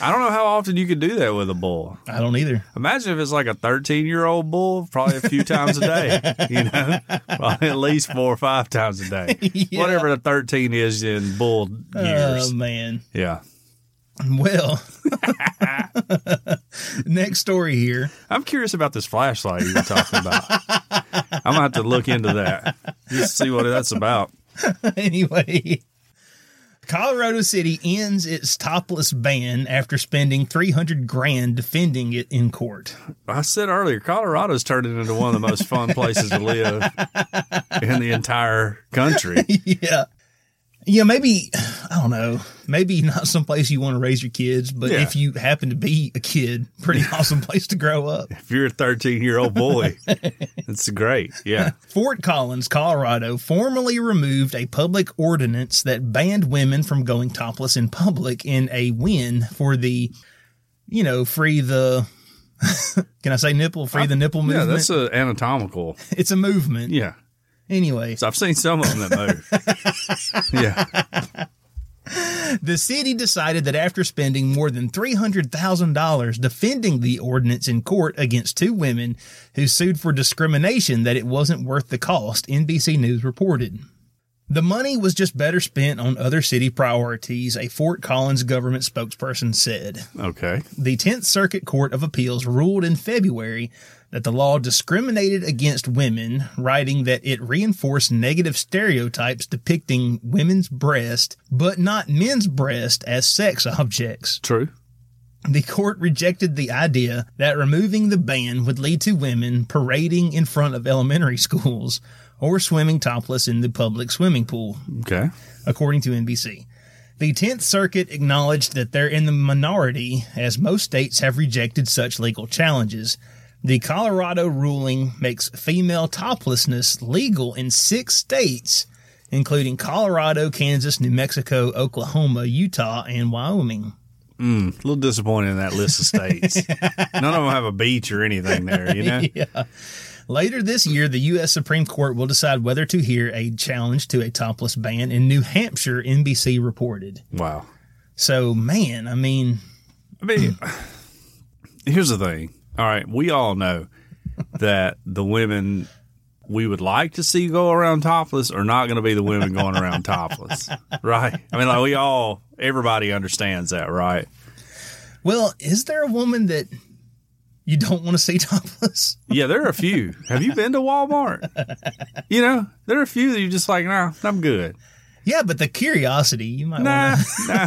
I don't know how often you could do that with a bull. I don't either. Imagine if it's like a 13 year old bull, probably a few times a day. You know, probably at least four or five times a day. Yeah. Whatever the 13 is in bull Oh years. man. yeah. Well, next story here. I'm curious about this flashlight you were talking about. I'm gonna have to look into that just see what that's about. anyway, Colorado City ends its topless ban after spending 300 grand defending it in court. I said earlier, Colorado's turned into one of the most fun places to live in the entire country. yeah. Yeah, maybe I don't know. maybe not someplace you want to raise your kids, but Yeah. if you happen to be a kid, pretty awesome place to grow up. If you're a 13 year old boy, it's great. Yeah. Fort Collins, Colorado, formally removed a public ordinance that banned women from going topless in public in a win for the, you know, free the. Can I say nipple? Free the nipple movement. Yeah, that's a anatomical. it's a movement. Yeah. Anyway, So I've seen some of them that move. yeah. the city decided that after spending more than $300,000 defending the ordinance in court against two women who sued for discrimination that it wasn't worth the cost, NBC News reported. The money was just better spent on other city priorities, a Fort Collins government spokesperson said. Okay. The 10th Circuit Court of Appeals ruled in February that the law discriminated against women, writing that it reinforced negative stereotypes depicting women's breast, but not men's breast as sex objects. True. The court rejected the idea that removing the ban would lead to women parading in front of elementary schools or swimming topless in the public swimming pool Okay. according to NBC. The 10th Circuit acknowledged that they're in the minority, as most states have rejected such legal challenges. The Colorado ruling makes female toplessness legal in six states, including Colorado, Kansas, New Mexico, Oklahoma, Utah, and Wyoming. Hmm, a little disappointed in that list of states. None of them have a beach or anything there, you know? Yeah. Later this year, the U.S. Supreme Court will decide whether to hear a challenge to a topless ban in New Hampshire, NBC reported. Wow. So, man, I mean, I mean, hmm. here's the thing. All right, we all know that the women we would like to see go around topless are not going to be the women going around topless, right? I mean, like we all, everybody understands that, right? Well, is there a woman that you don't want to see topless? Yeah, there are a few. Have you been to Walmart? You know, there are a few that you're just like, nah, I'm good. Yeah, but the curiosity, you might Nah, want nah,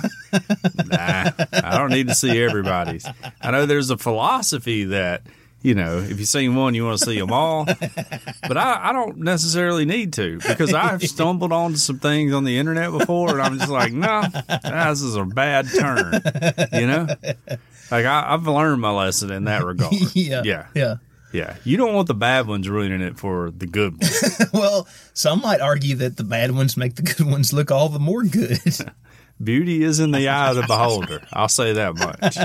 nah. I don't need to see everybody's. I know there's a philosophy that you know if you've seen one, you want to see them all. But I, I don't necessarily need to because I've stumbled onto some things on the internet before, and I'm just like, no, this is a bad turn. You know, like I, I've learned my lesson in that regard. yeah, yeah, yeah. yeah. You don't want the bad ones ruining it for the good ones. Well, some might argue that the bad ones make the good ones look all the more good. Beauty is in the eye of the beholder. I'll say that much.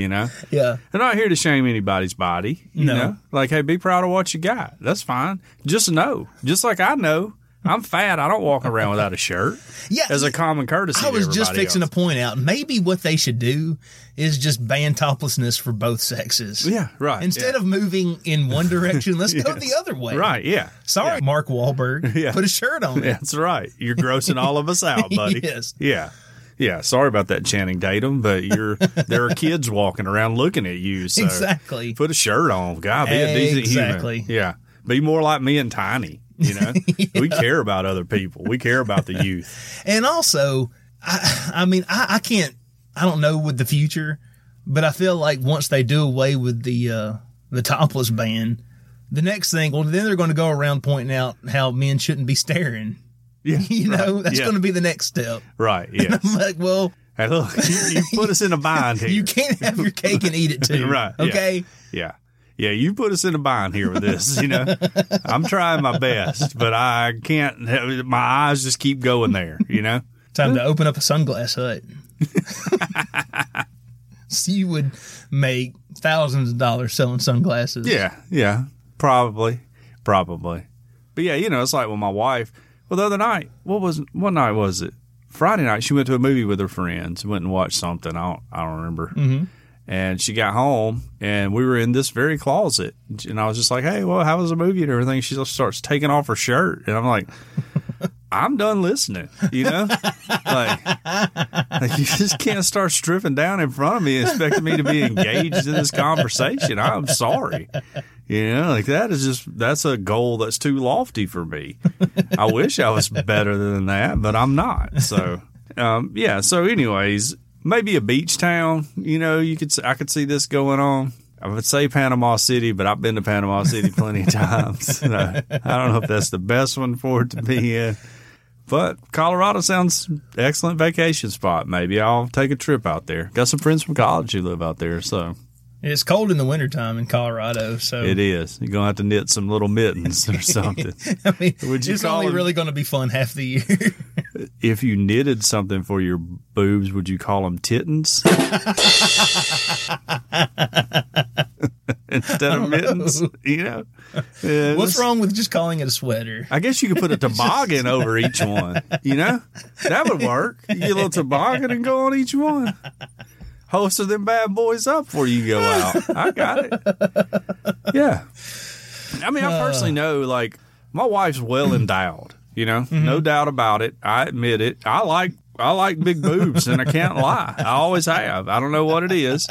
You know. yeah, I'm not here to shame anybody's body. You No. know, like, hey, be proud of what you got. That's fine. Just know, just like I know, I'm fat. I don't walk around without a shirt yeah. as a common courtesy. I was just fixing else. to point out maybe what they should do is just ban toplessness for both sexes. Yeah, right. Instead yeah. of moving in one direction, let's go the other way. right, yeah, Sorry, Mark Wahlberg. Yeah. Put a shirt on. Yeah, that's right. You're grossing all of us out, buddy. Yes. Yeah. Yeah. Sorry about that, Channing Tatum, but you're there are kids walking around looking at you. So Exactly. put a shirt on. God, be a decent Exactly. human. Exactly. Yeah. Be more like me and Tiny. You know, we care about other people. We care about the youth. And also, I, I mean, I, I can't, I don't know with the future, but I feel like once they do away with the, uh, the topless ban, the next thing, well, then they're going to go around pointing out how men shouldn't be staring. Yeah. You know, right. that's Yeah. going to be the next step. Right. Yeah. I'm like, well, Hey, look, you, you put us in a bind here. you can't have your cake and eat it too. Right. Okay. Yeah. Yeah, you put us in a bind here with this, you know. I'm trying my best, but I can't my eyes just keep going there, you know. Time to open up a sunglass hut. so you would make thousands of dollars selling sunglasses. Yeah, yeah. Probably. Probably. But yeah, you know, it's like when my wife well the other night, what was what night was it? Friday night she went to a movie with her friends, went and watched something. I don't I don't remember. Mm-hmm. And she got home and we were in this very closet. And I was just like, Hey, well, how was the movie and everything? She just starts taking off her shirt and I'm like I'm done listening, you know? like, like, you just can't start stripping down in front of me expecting me to be engaged in this conversation. I'm sorry. You know, like that is just that's a goal that's too lofty for me. I wish I was better than that, but I'm not. So, um, yeah. So, anyways, maybe a beach town. You know, you could I could see this going on. I would say Panama City, but I've been to Panama City plenty of times. So I don't know if that's the best one for it to be in. But Colorado sounds excellent vacation spot. Maybe I'll take a trip out there. Got some friends from college who live out there, so It's cold in the wintertime in Colorado, so it is. You're gonna have to knit some little mittens or something. I mean, Would you it's call only them- really going to be fun half the year. if you knitted something for your boobs, would you call them tittens instead of mittens? You know, Yeah, What's wrong with just calling it a sweater? I guess you could put a toboggan over each one. You know, that would work. You get a little toboggan and go on each one. Holster them bad boys up before you go out. I got it. Yeah. I mean, I uh. personally know, like, my wife's well endowed. You know, mm-hmm. no doubt about it. I admit it. I like I like big boobs, and I can't lie. I always have. I don't know what it is.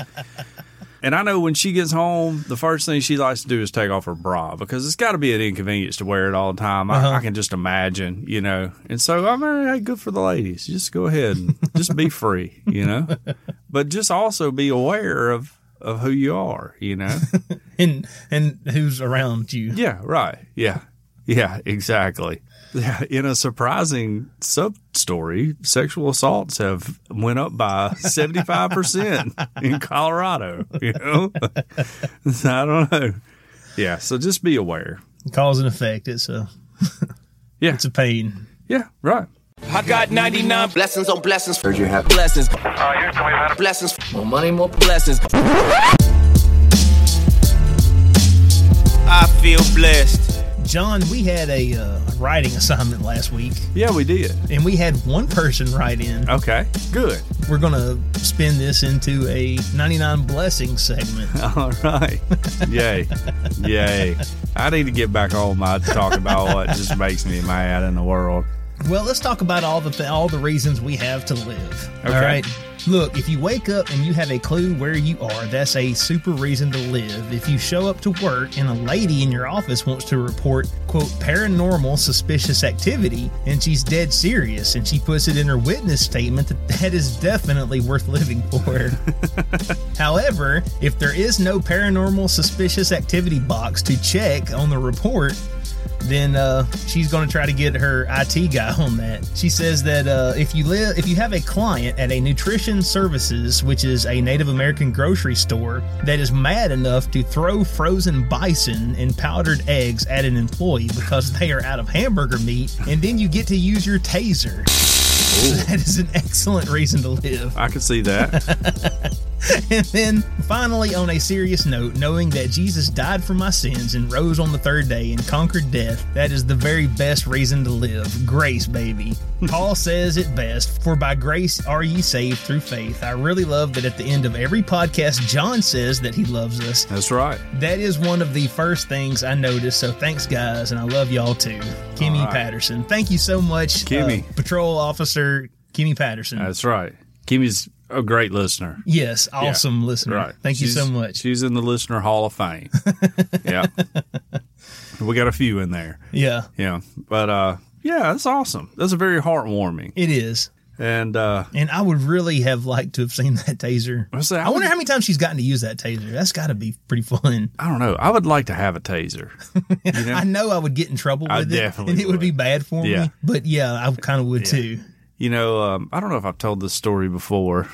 And I know when she gets home, the first thing she likes to do is take off her bra because it's got to be an inconvenience to wear it all the time. I, uh-huh. I can just imagine, you know. And so, I mean, hey, good for the ladies. Just go ahead and just be free, you know. But just also be aware of of who you are, you know. And and who's around you? Yeah, right. Yeah. Yeah, exactly. Yeah, in a surprising sub story, sexual assaults have went up by 75% in Colorado, you know? I don't know. Yeah, so just be aware. Cause and effect. It's a Yeah. it's a pain. Yeah, right. I got 99 Blessings on blessings. Heard you have blessings. Oh, blessings. More money, more blessings. I feel blessed. John, we had a uh, writing assignment last week, Yeah, we did. and we had one person write in. Okay, good. We're going to spin this into a 99 blessings segment. All right. Yay. Yay. I need to get back on my talk about what just makes me mad in the world. Well, let's talk about all the th- all the reasons we have to live. Okay. All right. Look, if you wake up and you have a clue where you are, that's a super reason to live. If you show up to work and a lady in your office wants to report, quote, paranormal suspicious activity, and she's dead serious, and she puts it in her witness statement that that is definitely worth living for. However, if there is no paranormal suspicious activity box to check on the report, then uh, she's going to try to get her IT guy on that. She says that uh, if you live, if you have a client at a Nutrition Services, which is a Native American grocery store, that is mad enough to throw frozen bison and powdered eggs at an employee because they are out of hamburger meat, and then you get to use your taser. That is an excellent reason to live. I can see that. And then finally, on a serious note, knowing that Jesus died for my sins and rose on the third day and conquered death, that is the very best reason to live. Grace, baby. Paul says it best For by grace are ye saved through faith. I really love that at the end of every podcast, John says that he loves us. That's right. That is one of the first things I noticed. So thanks, guys, and I love y'all too. Kimmy right. Patterson. Thank you so much, Kimmy. uh, Patrol Officer Kimmy Patterson. That's right. Kimmy's a great listener. yes, awesome listener. Right. Thank you so much. She's in the Listener Hall of Fame. yeah. We got a few in there. Yeah, Yeah. But uh yeah, that's awesome. That's a very heartwarming. it is. And uh And I would really have liked to have seen that taser. I say, I I wonder would- how many times she's gotten to use that taser. That's got to be pretty fun. I don't know. I would like to have a taser. You know? I know I would get in trouble I it, definitely and it would. would. be bad for Yeah. me. But yeah, I kind of would too. You know, um, I don't know if I've told this story before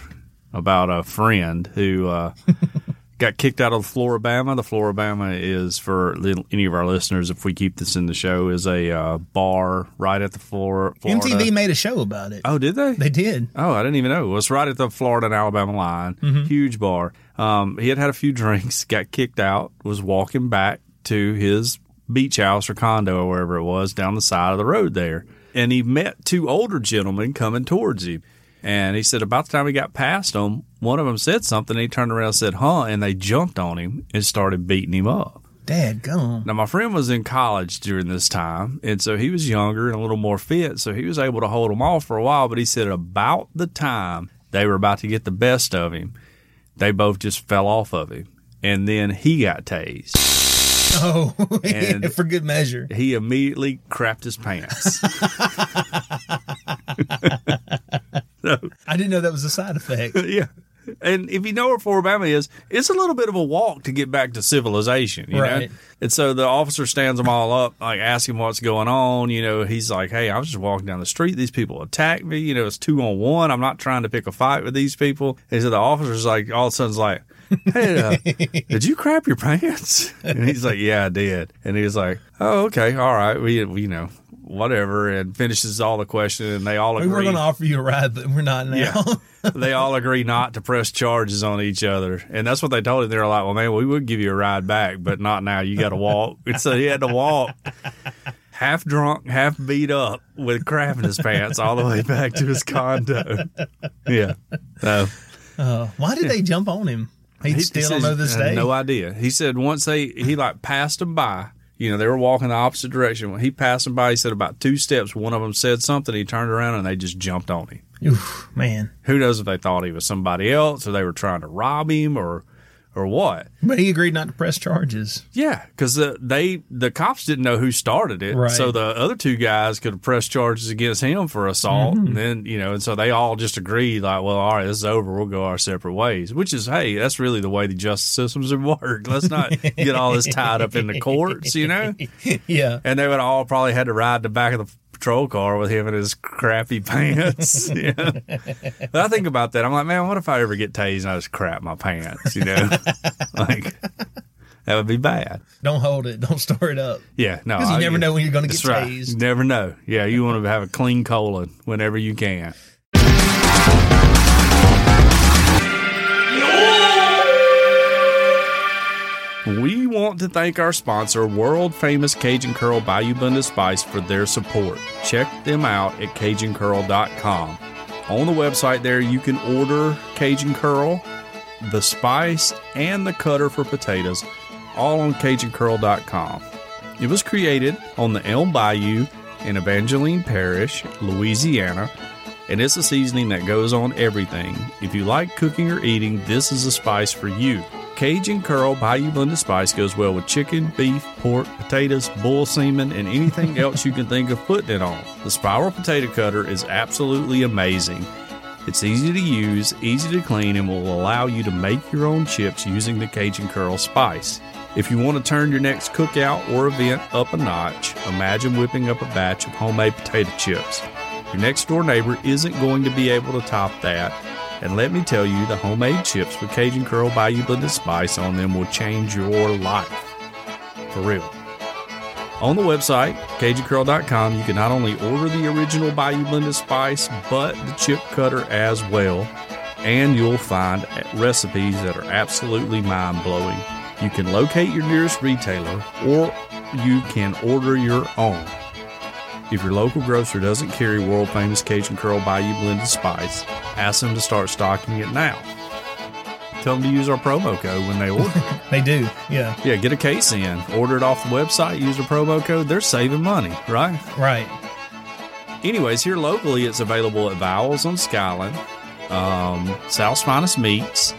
about a friend who uh, got kicked out of Floribama. The Floribama is for any of our listeners, if we keep this in the show, is a uh, bar right at the floor. Florida. MTV made a show about it. Oh, did they? They did. Oh, I didn't even know. It was right at the Florida and Alabama line. Huge bar. Um, he had had a few drinks, got kicked out, was walking back to his beach house or condo or wherever it was down the side of the road there. And he met two older gentlemen coming towards him. And he said about the time he got past them, one of them said something. And he turned around and said, huh? And they jumped on him and started beating him up. Dad, gum. Now, my friend was in college during this time, and so he was younger and a little more fit, so he was able to hold them off for a while. But he said about the time they were about to get the best of him, they both just fell off of him, and then he got tased. Oh, And- for good measure. He immediately crapped his pants. I didn't know that was a side effect. yeah. And if you know where Floribama is, it's a little bit of a walk to get back to civilization, you Right. know? And so the officer stands them all up, like asking what's going on. You know, he's like, Hey, I was just walking down the street. These people attacked me. You know, it's two on one. I'm not trying to pick a fight with these people. And so the officer's like, all of a sudden's like, Hey, uh, did you crap your pants? And he's like, Yeah, I did. And he was like, Oh, okay. All right. We, we you know, whatever. And finishes all the question and they all agree. We were going to offer you a ride, but we're not now. Yeah. they all agree not to press charges on each other. And that's what they told him. They were like, well, man, we would give you a ride back, but not now. You got to walk. And so he had to walk half drunk, half beat up with crap in his pants all the way back to his condo. Yeah. So Uh, why did they jump on him? He, he- still says, know this day. No idea. He said once they, he like passed them by. You know, they were walking the opposite direction. When he passed them by, he said about two steps, one of them said something. He turned around and they just jumped on him. Oof, man. Who knows if they thought he was somebody else or they were trying to rob him or or what? But he agreed not to press charges. Yeah, because the, they the cops didn't know who started it, Right. so the other two guys could have pressed charges against him for assault, Mm-hmm. and then you know, and so they all just agreed like, well, all right, this is over, we'll go our separate ways. Which is, hey, that's really the way the justice systems have worked. Let's not get all this tied up in the courts, you know. Yeah. And they would all probably had to ride the back of the patrol car with him in his crappy pants. yeah. But I think about that. I'm like, man, what if I ever get tased and I just crap my pants? You know, like that would be bad. Don't hold it. Don't store it up. Yeah, no, Because you I- never know when you're going to get right. tased. You never know. Yeah, you want to have a clean colon whenever you can. We want to thank our sponsor, world famous Cajun Curl Bayou Blended Spice, for their support. Check them out at CajunCurl.com. On the website there, you can order Cajun Curl, the spice, and the cutter for potatoes, all on CajunCurl.com. It was created on the Elm Bayou in Evangeline Parish, Louisiana, and it's a seasoning that goes on everything. If you like cooking or eating, this is a spice for you. Cajun Curl Bayou Blended Spice goes well with chicken, beef, pork, potatoes, bull semen, and anything else you can think of putting it on. The spiral potato cutter is absolutely amazing. It's easy to use, easy to clean, and will allow you to make your own chips using the Cajun Curl spice. If you want to turn your next cookout or event up a notch, imagine whipping up a batch of homemade potato chips. Your next door neighbor isn't going to be able to top that. And let me tell you, the homemade chips with Cajun Curl Bayou Blended Spice on them will change your life. For real. On the website, CajunCurl.com, you can not only order the original Bayou Blended Spice, but the chip cutter as well. And you'll find recipes that are absolutely mind blowing. You can locate your nearest retailer or you can order your own. If your local grocer doesn't carry world famous Cajun Curl Bayou Blended Spice, ask them to start stocking it now. Tell them to use our promo code when they order. They do. Yeah. yeah, get a case in, order it off the website, use the promo code. They're saving money, right? Right. Anyways, here locally, it's available at Vowels on Skyland, um, South's Finest Meats,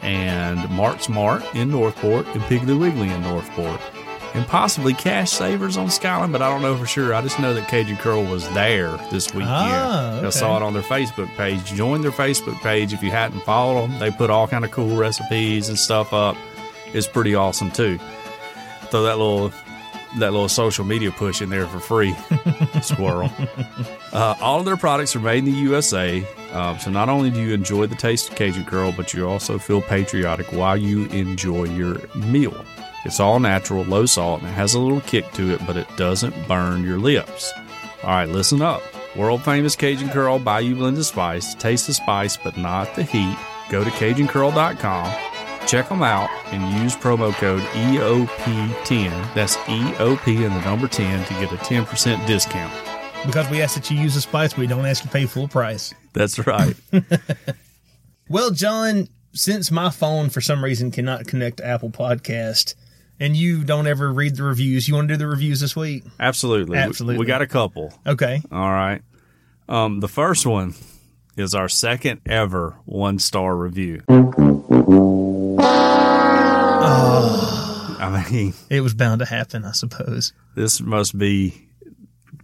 and Mark's Mart in Northport, and Piggly Wiggly in Northport, and possibly Cash Savers on Skyland, but I don't know for sure. I just know that Cajun Curl was there this weekend. Ah, I saw it on their Facebook page. Join their Facebook page if you hadn't followed them. They put all kind of cool recipes and stuff up. It's pretty awesome too. Throw that little that little social media push in there for free, squirrel. Uh, all of their products are made in the USA. Um, so not only do you enjoy the taste of Cajun Curl, but you also feel patriotic while you enjoy your meal. It's all natural, low salt, and it has a little kick to it, but it doesn't burn your lips. All right, listen up. World famous Cajun Curl Bayou Blended Spice. Taste the spice, but not the heat. Go to CajunCurl.com. Check them out and use promo code E EOP10. That's EOP and the number 10 to get a 10% discount. Because we ask that you use the spice, we don't ask you to pay full price. That's right. Well, John, since my phone for some reason cannot connect to Apple Podcast, and you don't ever read the reviews, you want to do the reviews this week? Absolutely. We- Absolutely. We got a couple. Okay. All right. Um, the first one is our second ever one star review. I mean, It was bound to happen, I suppose. this must be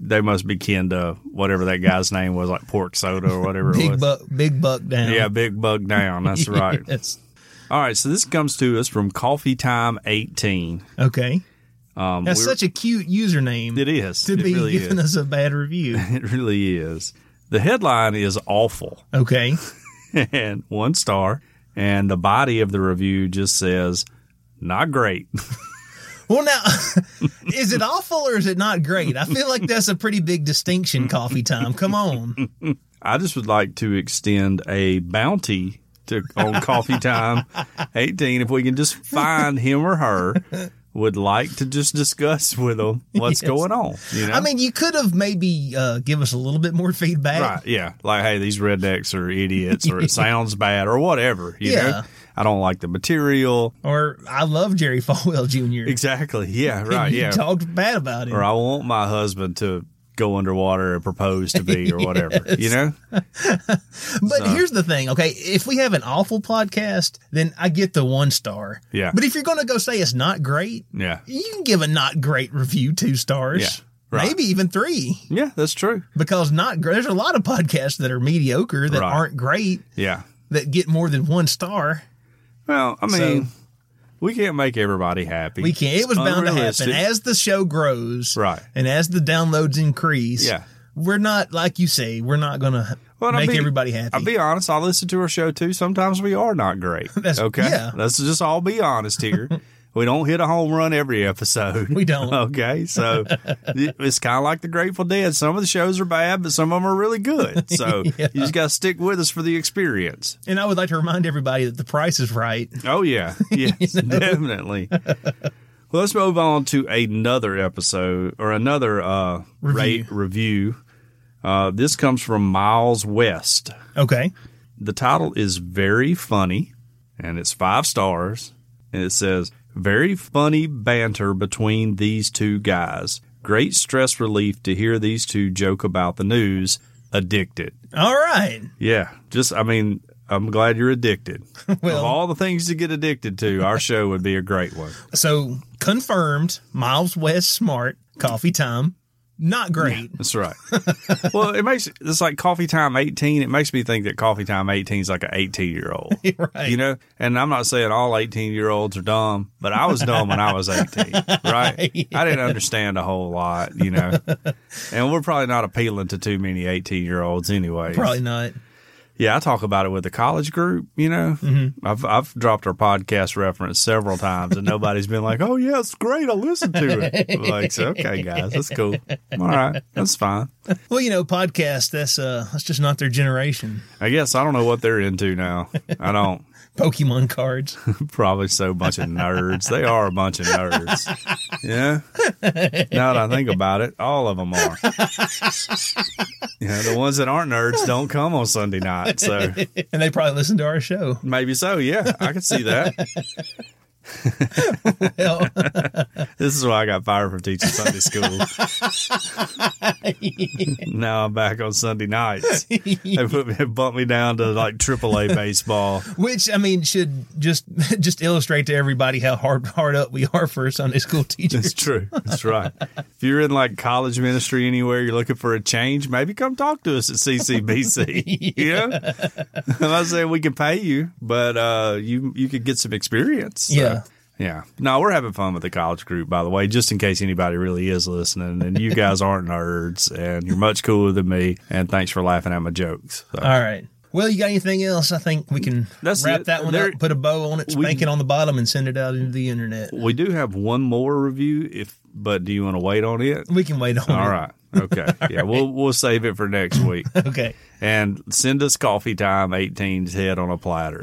they must be kin to whatever that guy's name was, like pork soda or whatever it Big was. buck, big buck down. Yeah, big buck down. That's right. All right, so this comes to us from Coffee Time 18. Okay. Um, That's such a cute username. it is. to it be really giving is. us a bad review. It really is. The headline is awful Okay. and one star, and the body of the review just says not great. Well, now, is it awful or is it not great? I feel like that's a pretty big distinction. Coffee time. Come on. I just would like to extend a bounty to on Coffee Time 18 if we can just find him or her would like to just discuss with them what's Yes. going on. You know, I mean, you could have maybe uh, give us a little bit more feedback. right? Yeah, like hey, these rednecks are idiots, or it sounds bad, or whatever. You Yeah. know, I don't like the material. Or I love Jerry Falwell Jr. Exactly. Yeah. Right. you Yeah. talked bad about him. or I want my husband to go underwater and propose to be or whatever. You know. But here's the thing, okay? If we have an awful podcast, then I get the one star. Yeah. But if you're going to go say it's not great, Yeah. you can give a not great review two stars. Yeah, right. Maybe even three. Yeah, that's true. Because not. There's a lot of podcasts that are mediocre that Right. aren't great Yeah. that get more than one star. Well, I mean, So- we can't make everybody happy. We can't. It was bound to happen as the show grows, Right. And as the downloads increase, Yeah. We're not like you say. We're not going to Well, make be- everybody happy. I'll be honest. I listen to our show too. Sometimes we are not great. That's- okay. yeah. Let's just all be honest here. we don't hit a home run every episode. We don't. Okay. So it's kind of like the Grateful Dead. Some of the shows are bad, but some of them are really good. So Yeah. you just got to stick with us for the experience. and I would like to remind everybody that the price is right. Oh yeah, yes, definitely. Well, let's move on to another episode or another uh, Review. rate review. Uh, this comes from Miles West. Okay. The title is very funny, and it's five stars. And it says very funny banter between these two guys. Great stress relief to hear these two joke about the news. Addicted. All right. Yeah, just I mean, I'm glad you're addicted. Well- of all the things to get addicted to, our show would be a great one. So confirmed. Miles West Smart. Coffee time. Not great. That's right. well, it makes it's like Coffee Time 18. It makes me think that Coffee Time 18 is like an 18 year old. right. You know, and I'm not saying all 18 year olds are dumb, but I was dumb when I was 18, right? I didn't understand a whole lot, you know, and we're probably not appealing to too many 18 year olds anyway. Probably not. Yeah, I talk about it with the college group. You know, Mm-hmm. I've I've dropped our podcast reference several times, and nobody's been like, "Oh yeah, it's great. I listened to it." Like, so, okay, guys, that's cool. All right, that's fine. Well, you know, podcast. That's uh, that's just not their generation. I guess I don't know what they're into now. I don't. Pokemon cards. Probably so bunch of nerds. They are a bunch of nerds. Yeah. Now that I think about it, all of them are. Yeah, the ones that aren't nerds don't come on Sunday night. So and they probably listen to our show. maybe so. Yeah, I can see that. Well, This is why I got fired from teaching Sunday school. now I'm back on Sunday nights. They put me, bumped me down to like AAA baseball. which I mean should just just illustrate to everybody how hard hard up we are for Sunday school teachers. That's true. That's right. If you're in like college ministry anywhere, you're looking for a change, maybe come talk to us at CCBC. yeah. I'm not saying we can pay you, but uh, you you could get some experience. So, Yeah. No, we're having fun with the college group, by the way, just in case anybody really is listening. And you guys aren't nerds, and you're much cooler than me. And thanks for laughing at my jokes. So, All right. Well, you got anything else? I think we can That's wrap it. that one There- up, put a bow on it, we- spank it on the bottom, and send it out into the internet. we do have one more review, if but do you want to wait on it? We can wait on it. All right. Okay. Yeah, we'll we'll save it for next week. Okay. and send us coffee time 18's head on a platter.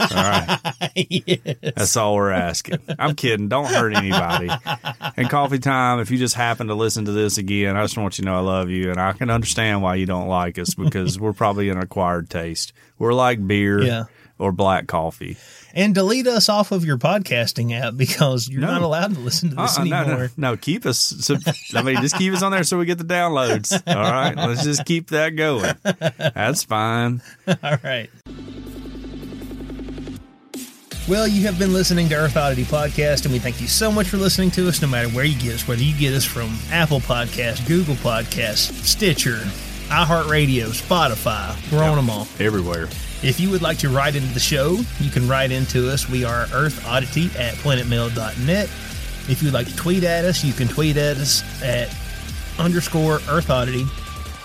all right. That's all we're asking. I'm kidding. Don't hurt anybody. And coffee time, if you just happen to listen to this again, I just want you to know I love you. And I can understand why you don't like us because we're probably an acquired taste. We're like beer Yeah. Or black coffee. And delete us off of your podcasting app because you're No. not allowed to listen to this Uh-uh, no, anymore. no, no, keep us. So, I mean, just keep us on there so we get the downloads. All right. Let's just keep that going. That's fine. All right. Well, you have been listening to Earth Oddity Podcast, and we thank you so much for listening to us no matter where you get us, whether you get us from Apple Podcasts, Google Podcasts, Stitcher, iHeartRadio, Spotify. We're on them all. Everywhere. If you would like to write into the show, you can write into us. We are Earth Oddity at planetmail.net. If you'd like to tweet at us, you can tweet at us at underscore Earth Oddity.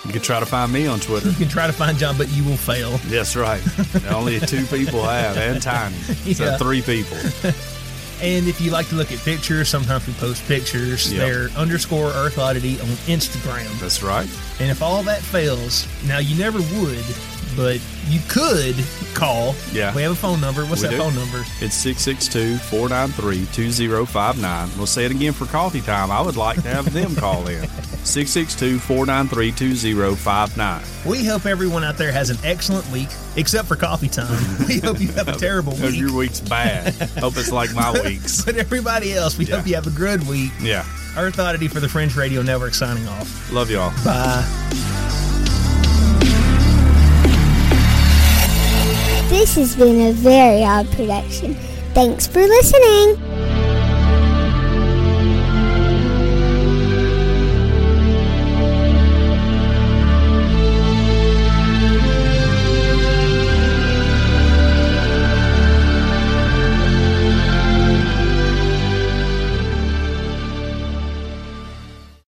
You can try to find me on Twitter. You can try to find John, but you will fail. That's right. Only two people have, and Tiny. So Yeah. three people. And if you like to look at pictures, sometimes we post pictures. Yep. They're underscore Earth Oddity on Instagram. That's right. And if all that fails, now you never would, but you could call. Yeah. We have a phone number. What's We that do. phone number? It's 662 493 2059. We'll say it again for coffee time. I would like to have them call in. 662 493 2059. We hope everyone out there has an excellent week, except for coffee time. We hope you have a terrible week. your week's bad. Hope it's like my week's. But everybody else, we Yeah. hope you have a good week. Yeah. Earth Oddity for the Fringe Radio Network signing off. Love y'all. Bye. This has been a very odd production. Thanks for listening.